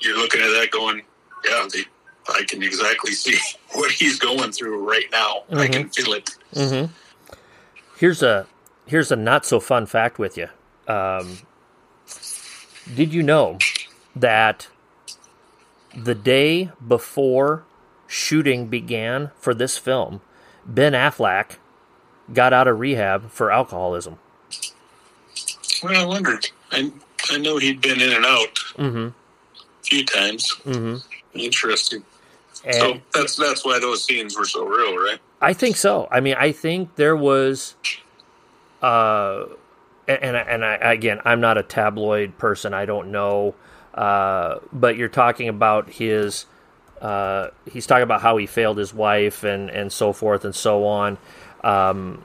Speaker 6: you're looking at that going, yeah, they, I can exactly see what he's going through right now. I can feel it.
Speaker 5: hmm Here's a here's a not so fun fact with you. Um, did you know that the day before shooting began for this film, Ben Affleck got out of rehab for alcoholism?
Speaker 6: Well, I wondered. I, I know he'd been in and out
Speaker 5: Mm-hmm.
Speaker 6: a few times.
Speaker 5: Mm-hmm.
Speaker 6: Interesting.
Speaker 5: And
Speaker 6: So that's that's why those scenes were so real, right?
Speaker 5: I think so. I mean, I think there was, uh, and and, I, and I, again, I'm not a tabloid person. I don't know, uh, but you're talking about his. Uh, he's talking about how he failed his wife and and so forth and so on. Um,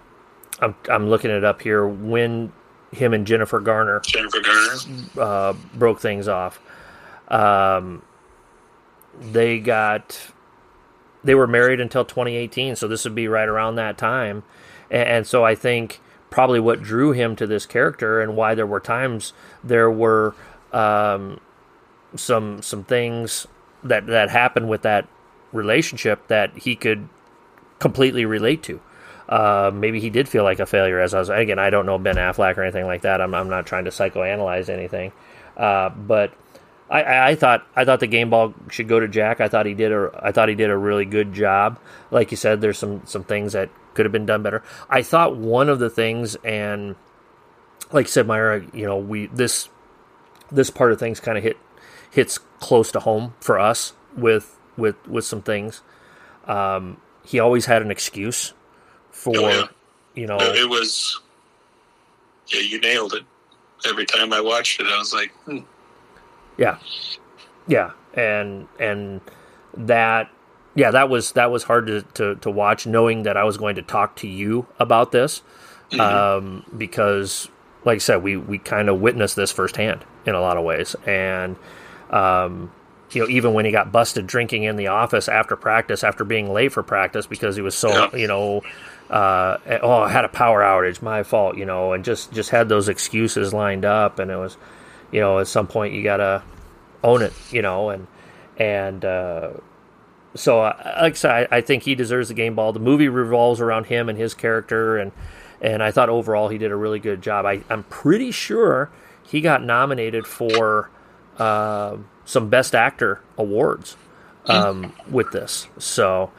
Speaker 5: I'm I'm looking it up here when him and Jennifer Garner
Speaker 6: Jennifer Garner.
Speaker 5: uh, broke things off. Um, they got they were married until 2018, so this would be right around that time, and, and so I think probably what drew him to this character and why there were times there were um, some some things that that happened with that relationship that he could completely relate to. Uh, maybe he did feel like a failure. As I was again, I don't know Ben Affleck or anything like that. I'm, I'm not trying to psychoanalyze anything, uh, but I, I, I thought I thought the game ball should go to Jack. I thought he did a I thought he did a really good job. Like you said, there's some some things that could have been done better. I thought one of the things, and like you said, Meyer, you know, we this this part of things kind of hit hits close to home for us with with with some things. Um, he always had an excuse for
Speaker 6: Oh, yeah.
Speaker 5: you know
Speaker 6: No, it was. Yeah, you nailed it. Every time I watched it, I was like, hmm,
Speaker 5: Yeah, yeah, and and that yeah that was that was hard to, to, to watch, knowing that I was going to talk to you about this, um, because like I said, we we kind of witnessed this firsthand in a lot of ways, and um, you know even when he got busted drinking in the office after practice after being late for practice because he was so
Speaker 6: Yeah.
Speaker 5: you know. Uh, oh, I had a power outage, my fault, you know, and just just had those excuses lined up, and it was, you know, at some point you gotta own it, you know, and and uh, so uh, like I said, I, think he deserves the game ball. The movie revolves around him and his character, and and I thought overall he did a really good job. I, I'm pretty sure he got nominated for uh, some Best Actor awards um, with this. So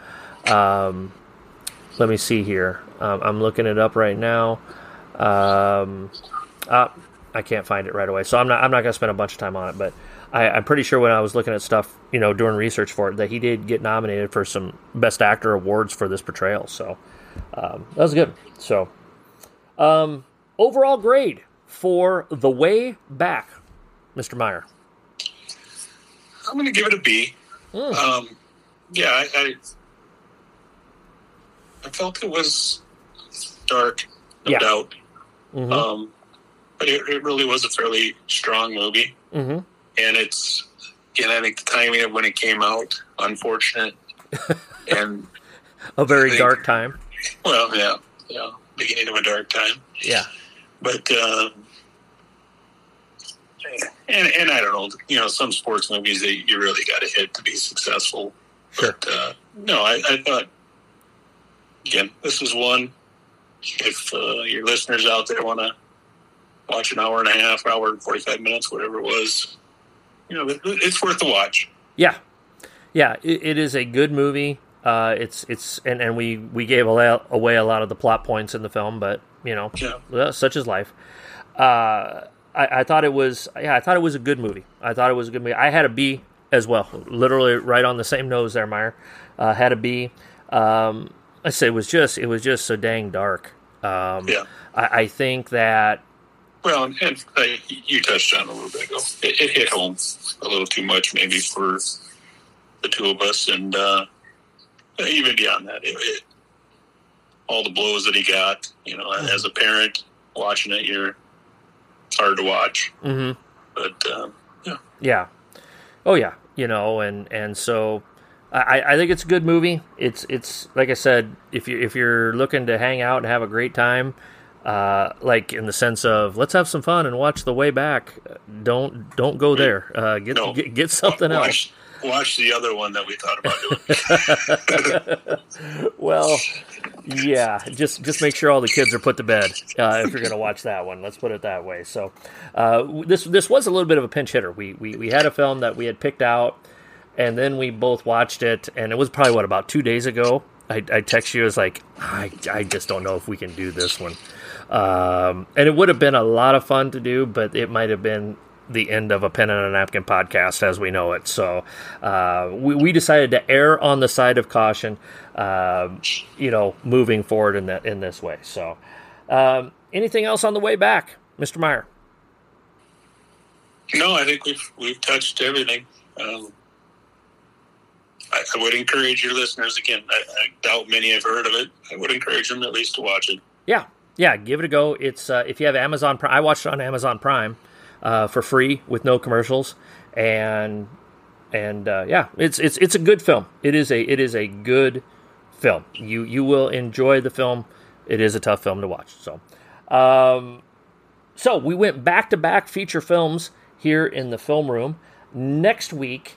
Speaker 5: um, let me see here. Um, I'm looking it up right now. Um, uh, I can't find it right away, so I'm not. I'm not going to spend a bunch of time on it. But I, I'm pretty sure when I was looking at stuff, you know, doing research for it, that he did get nominated for some Best Actor awards for this portrayal. So um, that was good. So um, overall grade for The Way Back, Mr. Meyer.
Speaker 6: I'm going to give it a B. Um, yeah, I, I I felt it was dark, no
Speaker 5: Yeah.
Speaker 6: doubt.
Speaker 5: Mhm.
Speaker 6: Um, but it, it really was a fairly strong movie,
Speaker 5: Mhm.
Speaker 6: and it's again, I think the timing of when it came out, unfortunate, and
Speaker 5: A very
Speaker 6: Thank-
Speaker 5: dark time.
Speaker 6: well, yeah, yeah, beginning of a dark time.
Speaker 5: Yeah.
Speaker 6: But um, and and I don't know, you know, some sports movies that you really got to hit to be successful.
Speaker 5: Sure.
Speaker 6: But uh, no, I, I thought again, this is one. If uh, your listeners out there want to watch an hour and a half, hour and forty five minutes, whatever it was, you know, it- it's worth the watch.
Speaker 5: Yeah, yeah, it, it is a good movie. Uh, it's it's and, and we we gave away, away a lot of the plot points in the film, but you know,
Speaker 6: Yeah.
Speaker 5: such is life. Uh, I, I thought it was yeah, I thought it was a good movie. I thought it was a good movie. I had a B as well, literally right on the same nose there, Meyer. Uh, had a B. Um, I say it was just it was just so dang dark. Um,
Speaker 6: Yeah.
Speaker 5: I, I think that
Speaker 6: Well, and, and uh, you touched on a little bit ago. It, it hit home a little too much, maybe for the two of us, and uh, even beyond that, it, it, all the blows that he got. You know, as a parent watching it, you're it's hard to watch.
Speaker 5: mhm.
Speaker 6: But um, yeah,
Speaker 5: Yeah. Oh yeah. You know, and and so I, I think it's a good movie. It's it's like I said, if you if you're looking to hang out and have a great time, uh, like in the sense of let's have some fun and watch the way back. Don't don't go there. Uh, get,
Speaker 6: No.
Speaker 5: get get something else.
Speaker 6: watch, Watch the other one that we thought about doing.
Speaker 5: Well, yeah, just just make sure all the kids are put to bed uh, if you're going to watch that one. Let's put it that way. So, uh, this this was a little bit of a pinch hitter. We, we we had a film that we had picked out, and then we both watched it, and it was probably what about two days ago. I, I text you, I was like, I, I just don't know if we can do this one. Um, and it would have been a lot of fun to do, but it might have been the end of a pen and a napkin podcast as we know it. So uh, we, we decided to err on the side of caution, um, you know, moving forward in that in this way. So um, anything else on the way back, Mr. Meyer?
Speaker 6: no, I think we've we've touched everything. Um, I, I would encourage your listeners again. I, I doubt many have heard of it. I would encourage them at least to watch it.
Speaker 5: Yeah, yeah, give it a go. It's uh, if you have Amazon Prime. I watched it on Amazon Prime uh, for free with no commercials, and and uh, yeah, it's it's it's a good film. It is a it is a good film. You you will enjoy the film. It is a tough film to watch. So, um, so we went back to back feature films here in the film room. Next week,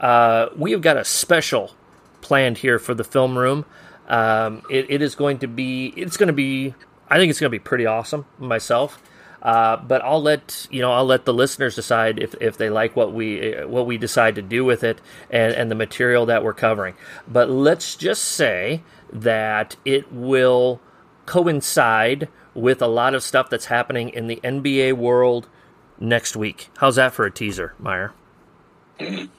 Speaker 5: uh, we have got a special planned here for the film room. Um, it, it is going to be, it's going to be, I think it's going to be pretty awesome myself. Uh, but I'll let you know. I'll let the listeners decide if, if they like what we what we decide to do with it and, and the material that we're covering. But let's just say that it will coincide with a lot of stuff that's happening in the NBA world next week. How's that for a teaser, Meyer?
Speaker 6: Anything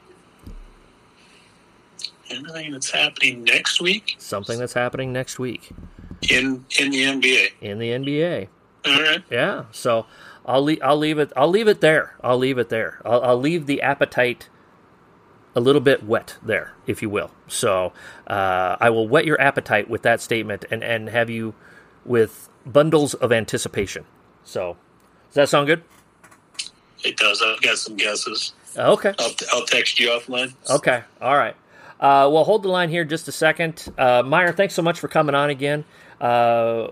Speaker 6: that's happening next week
Speaker 5: Something that's happening next week
Speaker 6: in in the NBA.
Speaker 5: in the NBA.
Speaker 6: All right.
Speaker 5: Yeah, so I'll leave. I'll leave it. I'll leave it there. I'll leave it there. I'll, I'll leave the appetite a little bit wet there, if you will. So uh, I will wet your appetite with that statement and and have you with bundles of anticipation. So does that sound good?
Speaker 6: It does. I've got some guesses.
Speaker 5: Okay.
Speaker 6: I'll, I'll text you offline.
Speaker 5: Okay. All right. Uh, well, hold the line here just a second. Uh, Meyer, thanks so much for coming on again. Uh,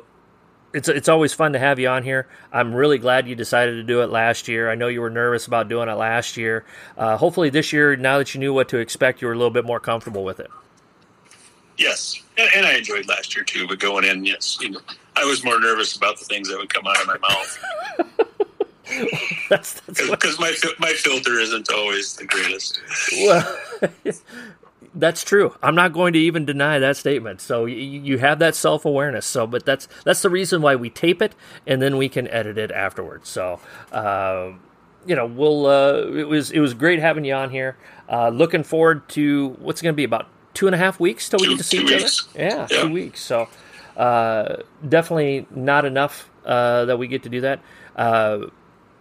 Speaker 5: it's it's always fun to have you on here. I'm really glad you decided to do it last year. I know you were nervous about doing it last year. Uh, hopefully, this year, now that you knew what to expect, you were a little bit more comfortable with it.
Speaker 6: Yes, and, and I enjoyed last year too. But going in, yes, you know, I was more nervous about the things that would come out of my mouth
Speaker 5: That's, that's what,
Speaker 6: because my my filter isn't always the greatest.
Speaker 5: well, that's true. I'm not going to even deny that statement. So you, you have that self awareness. So, but that's that's the reason why we tape it and then we can edit it afterwards. So, uh, you know, we'll. Uh, it was it was great having you on here. Uh, looking forward to what's going to be about two and a half weeks till we
Speaker 6: Two-
Speaker 5: get to see each
Speaker 6: weeks.
Speaker 5: other. Yeah,
Speaker 6: Yeah.
Speaker 5: two weeks. So, uh, definitely not enough uh, that we get to do that. Uh,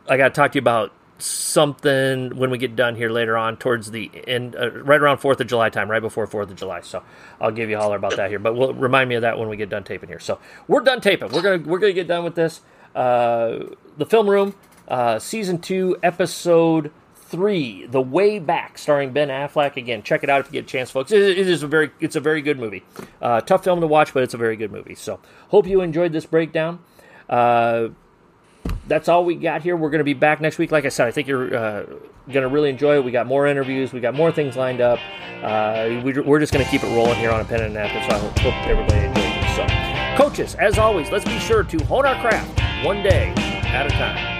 Speaker 5: I got to talk to you about something when we get done here later on towards the end, uh, right around Fourth of July time, right before Fourth of July. So I'll give you a holler about that here. But we'll remind me of that when we get done taping here. So we're done taping. We're gonna we're gonna get done with this. Uh, the film room, uh, season two, episode three, The Way Back, starring Ben Affleck. Again, check it out if you get a chance, folks. It, it is a very it's a very good movie. Uh, tough film to watch, but it's a very good movie. So hope you enjoyed this breakdown. That's all we got here. We're going to be back next week. Like I said, I think you're uh, going to really enjoy it. We got more interviews. We got more things lined up. Uh, we, we're just going to keep it rolling here on a pen and napkin. So I hope, hope everybody enjoys this. So, coaches, as always, let's be sure to hone our craft one day at a time.